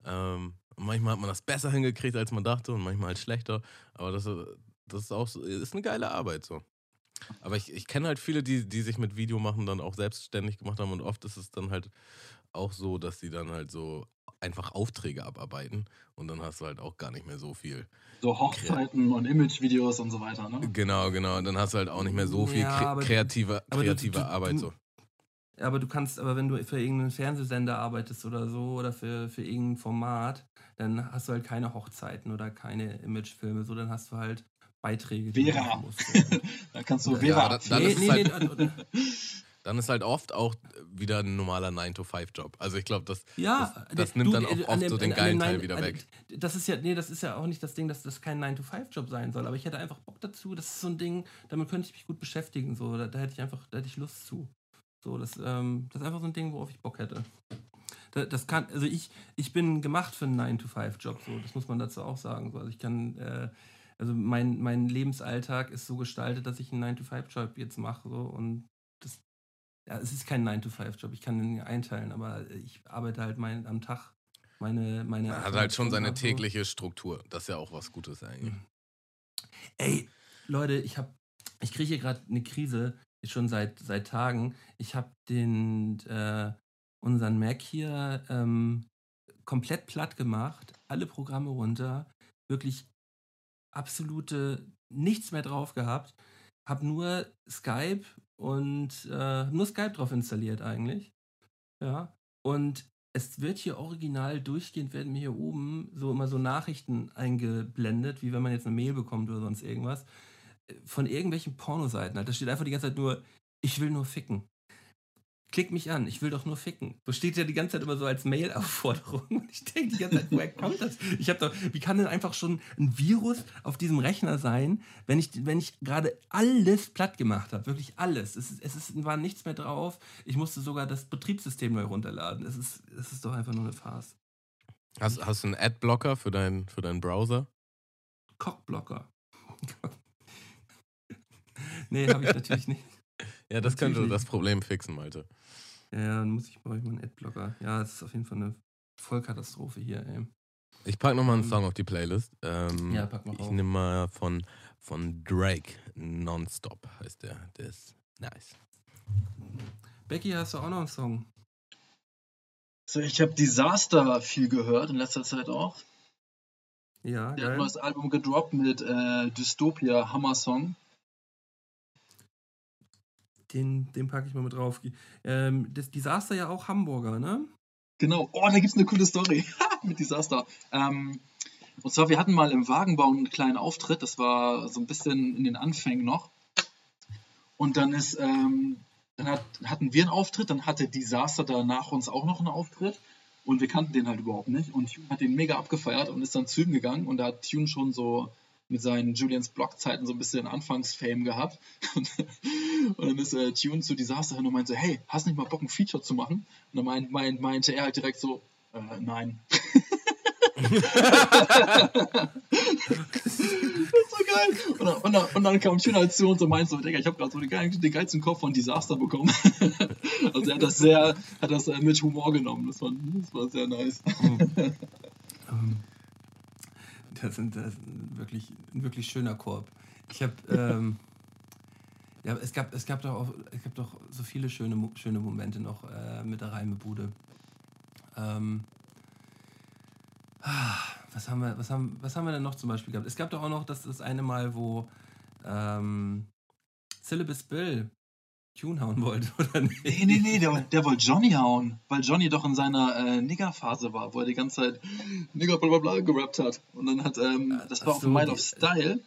Ähm, manchmal hat man das besser hingekriegt, als man dachte und manchmal halt schlechter. Aber das, das ist auch so, ist eine geile Arbeit so. Aber ich, ich kenne halt viele, die, die sich mit Video machen dann auch selbstständig gemacht haben und oft ist es dann halt auch so, dass sie dann halt so einfach Aufträge abarbeiten und dann hast du halt auch gar nicht mehr so viel. So Hochzeiten und Imagevideos und so weiter, ne? Genau, genau. Und dann hast du halt auch nicht mehr so viel ja, kreative, kreative du, du, Arbeit. So. Aber du kannst, aber wenn du für irgendeinen Fernsehsender arbeitest oder so oder für, für irgendein Format, dann hast du halt keine Hochzeiten oder keine Imagefilme, so dann hast du halt Beiträge. Vera. Musst, da kannst du Vera. Ja, dann, dann, nee, ist nee, halt, nee, dann ist halt oft auch wieder ein normaler 9-to-5-Job. Also ich glaube, das, ja, das, das nimmt du, dann auch oft dem, so den geilen Teil wieder weg. Das ist ja, nee, das ist ja auch nicht das Ding, dass das kein 9-to-5-Job sein soll. Aber ich hätte einfach Bock dazu. Das ist so ein Ding, damit könnte ich mich gut beschäftigen. So. Da, da hätte ich einfach, da hätte ich Lust zu. So, das, ähm, das ist einfach so ein Ding, worauf ich Bock hätte. Das, das kann, also ich, ich bin gemacht für einen 9-to-5-Job, so, das muss man dazu auch sagen. So. Also ich kann, äh, also mein, mein Lebensalltag ist so gestaltet, dass ich einen 9-to-5-Job jetzt mache. So, und das, ja, es ist kein 9-to-5-Job, ich kann ihn einteilen, aber ich arbeite halt mein, am Tag meine. meine er hat halt schon seine tägliche Struktur. Das ist ja auch was Gutes eigentlich. Mhm. Ey, Leute, ich habe, ich kriege hier gerade eine Krise, schon seit, seit Tagen. Ich habe den, äh, unseren Mac hier ähm, komplett platt gemacht, alle Programme runter, wirklich absolute nichts mehr drauf gehabt, habe nur Skype und äh, nur Skype drauf installiert eigentlich. Ja. Und es wird hier original durchgehend, werden mir hier oben so immer so Nachrichten eingeblendet, wie wenn man jetzt eine Mail bekommt oder sonst irgendwas, äh, von irgendwelchen Pornoseiten. Da steht einfach die ganze Zeit nur, ich will nur ficken klick mich an, ich will doch nur ficken. So steht ja die ganze Zeit immer so als Mail-Aufforderung. Und ich denke die ganze Zeit, woher kommt das? Ich habe doch, wie kann denn einfach schon ein Virus auf diesem Rechner sein, wenn ich, wenn ich gerade alles platt gemacht habe? Wirklich alles. Es, ist, es ist, war nichts mehr drauf. Ich musste sogar das Betriebssystem neu runterladen. Es ist, es ist doch einfach nur eine Farce. Hast, hast du einen Adblocker für, dein, für deinen Browser? Cockblocker. nee, habe ich natürlich nicht. Ja, das natürlich könnte das Problem fixen, Malte. Ja, dann muss ich, brauche ich mal einen Adblocker. Ja, es ist auf jeden Fall eine Vollkatastrophe hier, ey. Ich packe nochmal einen ähm, Song auf die Playlist. Ähm, ja, pack mal Ich nehme mal von, von Drake, Nonstop heißt der. Der ist nice. Becky, hast du auch noch einen Song? So, ich habe Disaster viel gehört in letzter Zeit auch. Ja, Der geil. hat ein neues Album gedroppt mit äh, Dystopia, Hammer Song. Den, den packe ich mal mit drauf. Ähm, das Desaster ja auch Hamburger, ne? Genau. Oh, da gibt es eine coole Story mit Desaster. Ähm, und zwar, wir hatten mal im Wagenbau einen kleinen Auftritt. Das war so ein bisschen in den Anfängen noch. Und dann ist, ähm, dann hat, hatten wir einen Auftritt, dann hatte Desaster danach uns auch noch einen Auftritt. Und wir kannten den halt überhaupt nicht. Und Tune hat den mega abgefeiert und ist dann zu ihm gegangen. Und da hat Tune schon so mit seinen Julians Blog-Zeiten so ein bisschen Anfangsfame gehabt. Und, dann ist äh, Tune zu Disaster hin und meinte so, hey, hast nicht mal Bock, ein Feature zu machen? Und dann meint, meint, meinte er halt direkt so, äh, nein. das ist so geil. Und dann, und dann, und dann kam Tune halt zu uns und meinte so, Digga, ich habe gerade so den, geilsten, den geilsten Kopf von Disaster bekommen. also er hat das sehr, hat das äh, mit Humor genommen. Das war, das war sehr nice. um das, sind, das ist wirklich, ein wirklich schöner Korb. Ich habe, ähm, ja, es gab, es gab doch auch, es gab doch so viele schöne, schöne Momente noch äh, mit der Reimebude. Ähm, was haben wir, was haben, was haben wir denn noch zum Beispiel gehabt? Es gab doch auch noch das, das eine Mal, wo ähm, Syllabus Bill Tune hauen wollte, oder nicht? Nee, nee, nee, der, der wollte Johnny hauen, weil Johnny doch in seiner äh, Nigger-Phase war, wo er die ganze Zeit Nigger bla bla bla gerappt hat. Und dann hat, ähm, das war so, auf Mind of Style.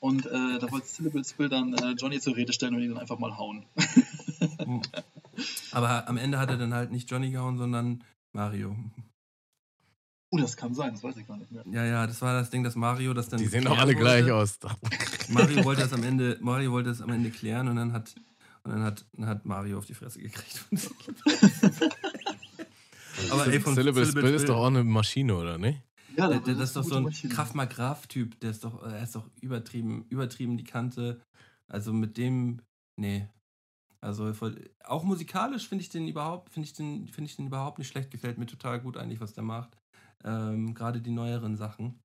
Und äh, da wollte Syllable Spill dann äh, Johnny zur Rede stellen und ihn dann einfach mal hauen. Aber am Ende hat er dann halt nicht Johnny gehauen, sondern Mario. Oh, das kann sein, das weiß ich gar nicht mehr. Ja, ja, das war das Ding, dass Mario das dann. Die sehen doch alle wollte. gleich aus. Mario wollte das am Ende, Mario wollte das am Ende klären und dann hat Und dann hat, dann hat Mario auf die Fresse gekriegt. Aber ey, von Syllable Syllable Spill ist doch auch eine Maschine, oder nicht? Ja, Der, der, das ist doch so ein gute Maschine. Kraft Graf-Typ, der ist doch, er ist doch übertrieben, übertrieben die Kante. Also mit dem, nee. Also voll, auch musikalisch finde ich den überhaupt, finde ich den, finde ich den überhaupt nicht schlecht. Gefällt mir total gut eigentlich, was der macht. Ähm, Gerade die neueren Sachen.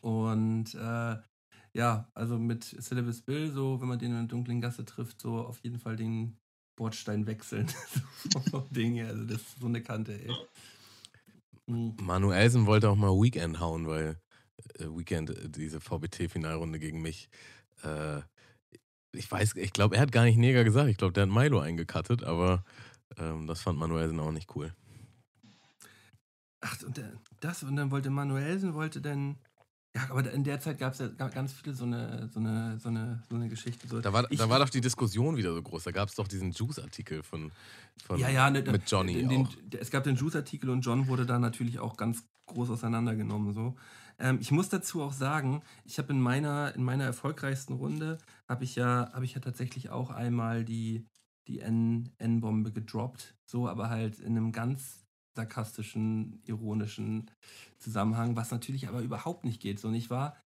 Und äh, ja, also mit Syllabus Bill, so wenn man den in der dunklen Gasse trifft, so auf jeden Fall den Bordstein wechseln. so Ding. Also das ist so eine Kante, ey. Mhm. Manuelsen wollte auch mal Weekend hauen, weil äh, Weekend, äh, diese VBT-Finalrunde gegen mich, äh, ich weiß, ich glaube, er hat gar nicht Neger gesagt. Ich glaube, der hat Milo eingekattet, aber ähm, das fand Manuelsen auch nicht cool. Ach, und das, und dann wollte Manuelsen, wollte dann. Ja, aber in der Zeit gab es ja ga- ganz viele so eine, so eine, so eine, so eine Geschichte. So. Da war, Ich- da war doch die Diskussion wieder so groß. Da gab es doch diesen Juice-Artikel von, von ja, ja, ne, mit Johnny den, Es gab den Juice-Artikel und John wurde da natürlich auch ganz groß auseinandergenommen. So. Ähm, ich muss dazu auch sagen, ich habe in meiner, in meiner erfolgreichsten Runde, habe ich, ja, hab ich ja tatsächlich auch einmal die, die N-Bombe gedroppt. So, aber halt in einem ganz sarkastischen, ironischen Zusammenhang, was natürlich aber überhaupt nicht geht. So, und ich war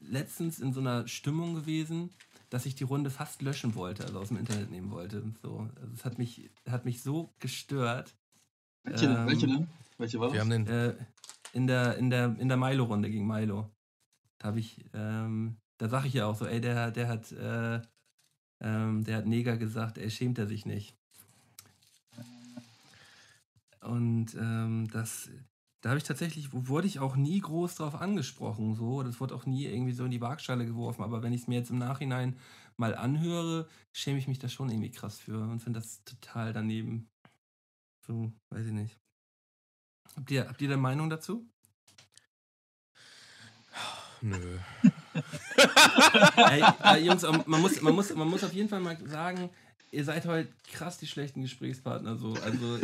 letztens in so einer Stimmung gewesen, dass ich die Runde fast löschen wollte, also aus dem Internet nehmen wollte. So, also es hat mich, hat mich so gestört. Welche, Ähm, welche denn? Welche war das? Wir haben den, Äh, in der, in der, in der Milo-Runde gegen Milo. Da habe ich, ähm, da sage ich ja auch so, ey, der, der hat, äh, ähm, der hat Neger gesagt, ey, schämt er sich nicht. Und ähm, das, da habe ich tatsächlich, wurde ich auch nie groß drauf angesprochen, so. Das wurde auch nie irgendwie so in die Waagschale geworfen. Aber wenn ich es mir jetzt im Nachhinein mal anhöre, schäme ich mich da schon irgendwie krass für und finde das total daneben. So, weiß ich nicht. Habt ihr, habt ihr eine Meinung dazu? nö. Ey, äh, Jungs, man muss, man, muss, man muss auf jeden Fall mal sagen, ihr seid heute krass die schlechten Gesprächspartner. So. Also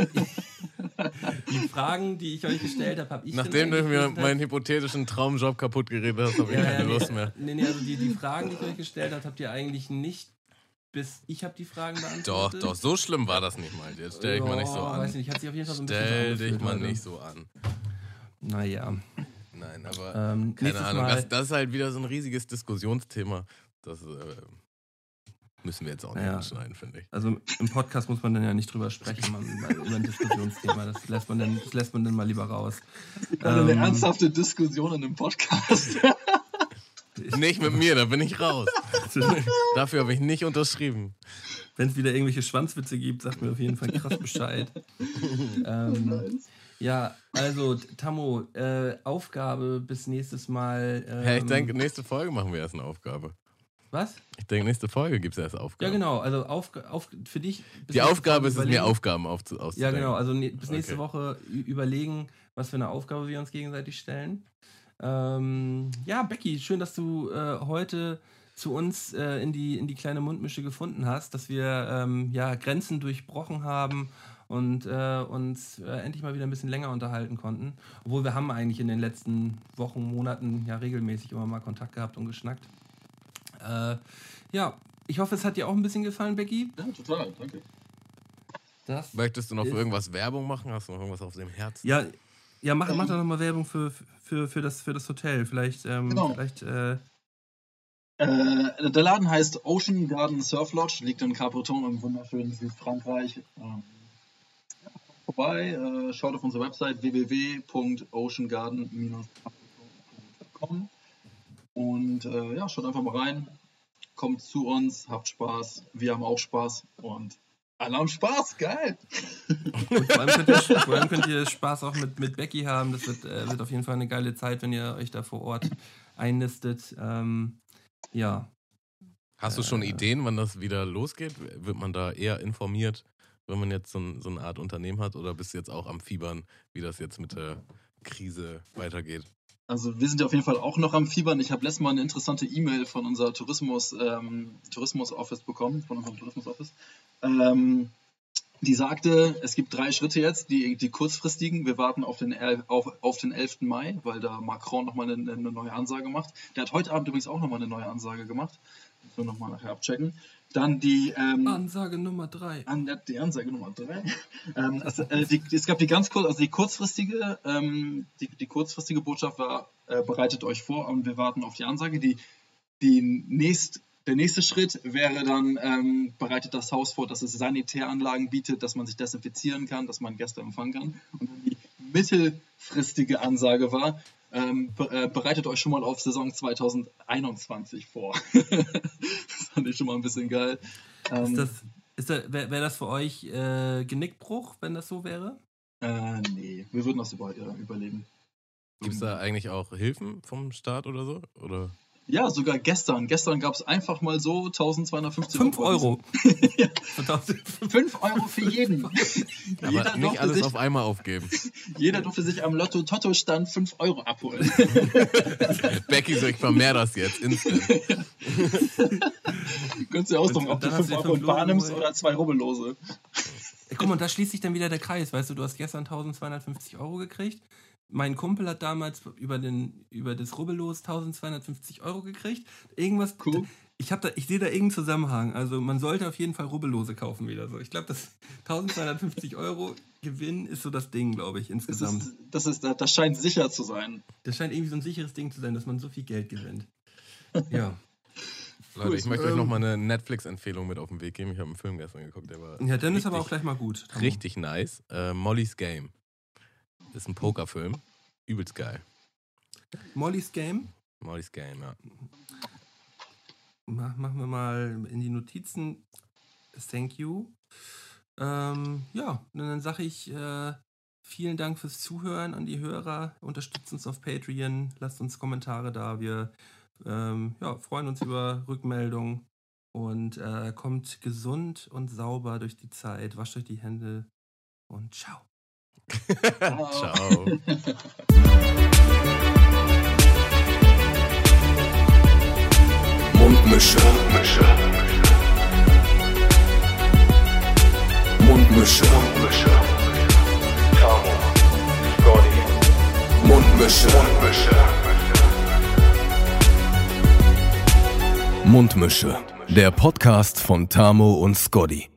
die Fragen, die ich euch gestellt habe, habe ich. Nachdem du mir meinen hypothetischen Traumjob kaputt geredet hast, habe ich ja, keine ja, nee, Lust mehr. Nee, nee, also die, die Fragen, die ich euch gestellt habe, habt ihr eigentlich nicht bis ich habe die Fragen Doch, beantwortet. doch, so schlimm war das nicht mal. Jetzt stell dich mal nicht so an. Weiß nicht, hat sich auf jeden Fall so ein bisschen Stell so dich mal heute. nicht so an. Naja. Nein, aber Ähm, keine Ahnung. Das, das ist halt wieder so ein riesiges Diskussionsthema. Das äh, müssen wir jetzt auch nicht Ja. anschneiden, finde ich. Also im Podcast muss man dann ja nicht drüber sprechen, man, über ein Diskussionsthema. Das lässt man dann, das lässt man dann mal lieber raus. Also eine Ähm, ernsthafte Diskussion in einem Podcast. Nicht mit mir, da bin ich raus. Dafür habe ich nicht unterschrieben. Wenn es wieder irgendwelche Schwanzwitze gibt, sagt mir auf jeden Fall krass Bescheid. ähm, ja, also Tammo, äh, Aufgabe bis nächstes Mal. Ähm, Ja, ich denke, nächste Folge machen wir erst eine Aufgabe. Was? Ich denke, nächste Folge gibt es erst Aufgabe. Ja, genau. Also auf, auf, für dich. bis Die Aufgabe ist es, mir Aufgaben aufzu Ja, auszudenken. genau. Also ne, bis nächste Okay. Woche überlegen, was für eine Aufgabe wir uns gegenseitig stellen. Ähm, ja, Becky, schön, dass du äh, heute zu uns äh, in, die, in die kleine Mundmische gefunden hast, dass wir ähm, ja, Grenzen durchbrochen haben und äh, uns äh, endlich mal wieder ein bisschen länger unterhalten konnten. Obwohl wir haben eigentlich in den letzten Wochen, Monaten ja regelmäßig immer mal Kontakt gehabt und geschnackt. Äh, ja, ich hoffe, es hat dir auch ein bisschen gefallen, Becky. ja, total, danke. Das Möchtest du noch für irgendwas Werbung machen? Hast du noch irgendwas auf dem Herzen? Ja, ja mach, mach doch nochmal Werbung für, für, für, das, für das Hotel. Vielleicht, ähm, Genau. vielleicht äh, Äh, der Laden heißt Ocean Garden Surf Lodge, liegt in Capbreton im wunderschönen Südfrankreich. Ähm, ja, vorbei, äh, schaut auf unsere Website www.oceangarden-capbreton.com und äh, ja, schaut einfach mal rein, kommt zu uns, habt Spaß, wir haben auch Spaß und alle haben Spaß, geil! vor allem, könnt ihr, vor allem könnt ihr Spaß auch mit, mit Becky haben. Das wird, äh, wird auf jeden Fall eine geile Zeit, wenn ihr euch da vor Ort einnistet. Ähm, ja, Hast du schon Äh. Ideen, wann das wieder losgeht? Wird man da eher informiert, wenn man jetzt so, ein, so eine Art Unternehmen hat? Oder bist du jetzt auch am Fiebern, wie das jetzt mit der Krise weitergeht? Also wir sind ja auf jeden Fall auch noch am Fiebern. Ich habe letztes Mal eine interessante E-Mail von unser Tourismus, ähm, Tourismus Office bekommen, von unserem Tourismus Office. Ähm, die sagte, es gibt drei Schritte jetzt, die, die kurzfristigen. Wir warten auf den, auf, auf den 11. Mai, weil da Macron nochmal eine, eine neue Ansage macht. Der hat heute Abend übrigens auch nochmal eine neue Ansage gemacht. Das wir nochmal nachher abchecken. Dann die. Ähm, Ansage Nummer drei. An, die Ansage Nummer drei. ähm, also, äh, die, es gab die ganz kurz, also die kurzfristige, ähm, die, die kurzfristige Botschaft war, äh, bereitet euch vor und wir warten auf die Ansage. Die, die nächst der nächste Schritt wäre dann, ähm, bereitet das Haus vor, dass es Sanitäranlagen bietet, dass man sich desinfizieren kann, dass man Gäste empfangen kann. Und dann die mittelfristige Ansage war, ähm, äh, bereitet euch schon mal auf Saison 2021 vor. das fand ich schon mal ein bisschen geil. Ähm, ist das, ist das, Wäre wär das für euch äh, Genickbruch, wenn das so wäre? Äh, nee, wir würden das über, äh, überleben. Gibt es da eigentlich auch Hilfen vom Staat oder so? Oder? Ja, sogar gestern. Gestern gab es einfach mal so 1250 5 Euro. ja. 5 Euro für jeden. Aber jeder nicht alles sich, auf einmal aufgeben. Jeder durfte sich am Lotto-Totto-Stand 5 Euro abholen. Becky, so ich vermehr das jetzt instant. Könntest du dir ausdrucken, ob du 5 Euro in Bar nimmst oder 2 Rubbellose. Guck mal, da schließt sich dann wieder der Kreis. Weißt du, du hast gestern 1250 Euro gekriegt mein Kumpel hat damals über, den, über das Rubbellos 1250 Euro gekriegt. Irgendwas. Cool. Ich, ich sehe da irgendeinen Zusammenhang. Also man sollte auf jeden Fall Rubbellose kaufen wieder so. Ich glaube, das 1250 Euro Gewinn ist so das Ding, glaube ich, insgesamt. Das, ist, das, ist, das scheint sicher zu sein. Das scheint irgendwie so ein sicheres Ding zu sein, dass man so viel Geld gewinnt. Ja. Leute, ich möchte ähm, euch nochmal eine Netflix-Empfehlung mit auf den Weg geben. Ich habe einen Film gestern geguckt, der war. Ja, dann ist aber auch gleich mal gut. Richtig nice. Äh, Molly's Game. Ist ein Pokerfilm. Übelst geil. Molly's Game? Molly's Game, ja. Mach, machen wir mal in die Notizen. Thank you. Ähm, ja, dann sage ich äh, vielen Dank fürs Zuhören an die Hörer. Unterstützt uns auf Patreon, lasst uns Kommentare da. Wir ähm, ja, freuen uns über Rückmeldungen und äh, kommt gesund und sauber durch die Zeit. Wascht euch die Hände und ciao. Ciao. Mundmische. Mundmische. Mundmische. Mundmische. Tamo. Scotty. Mundmische. Mundmische. Mundmische. Der Podcast von Tamo und Scotty.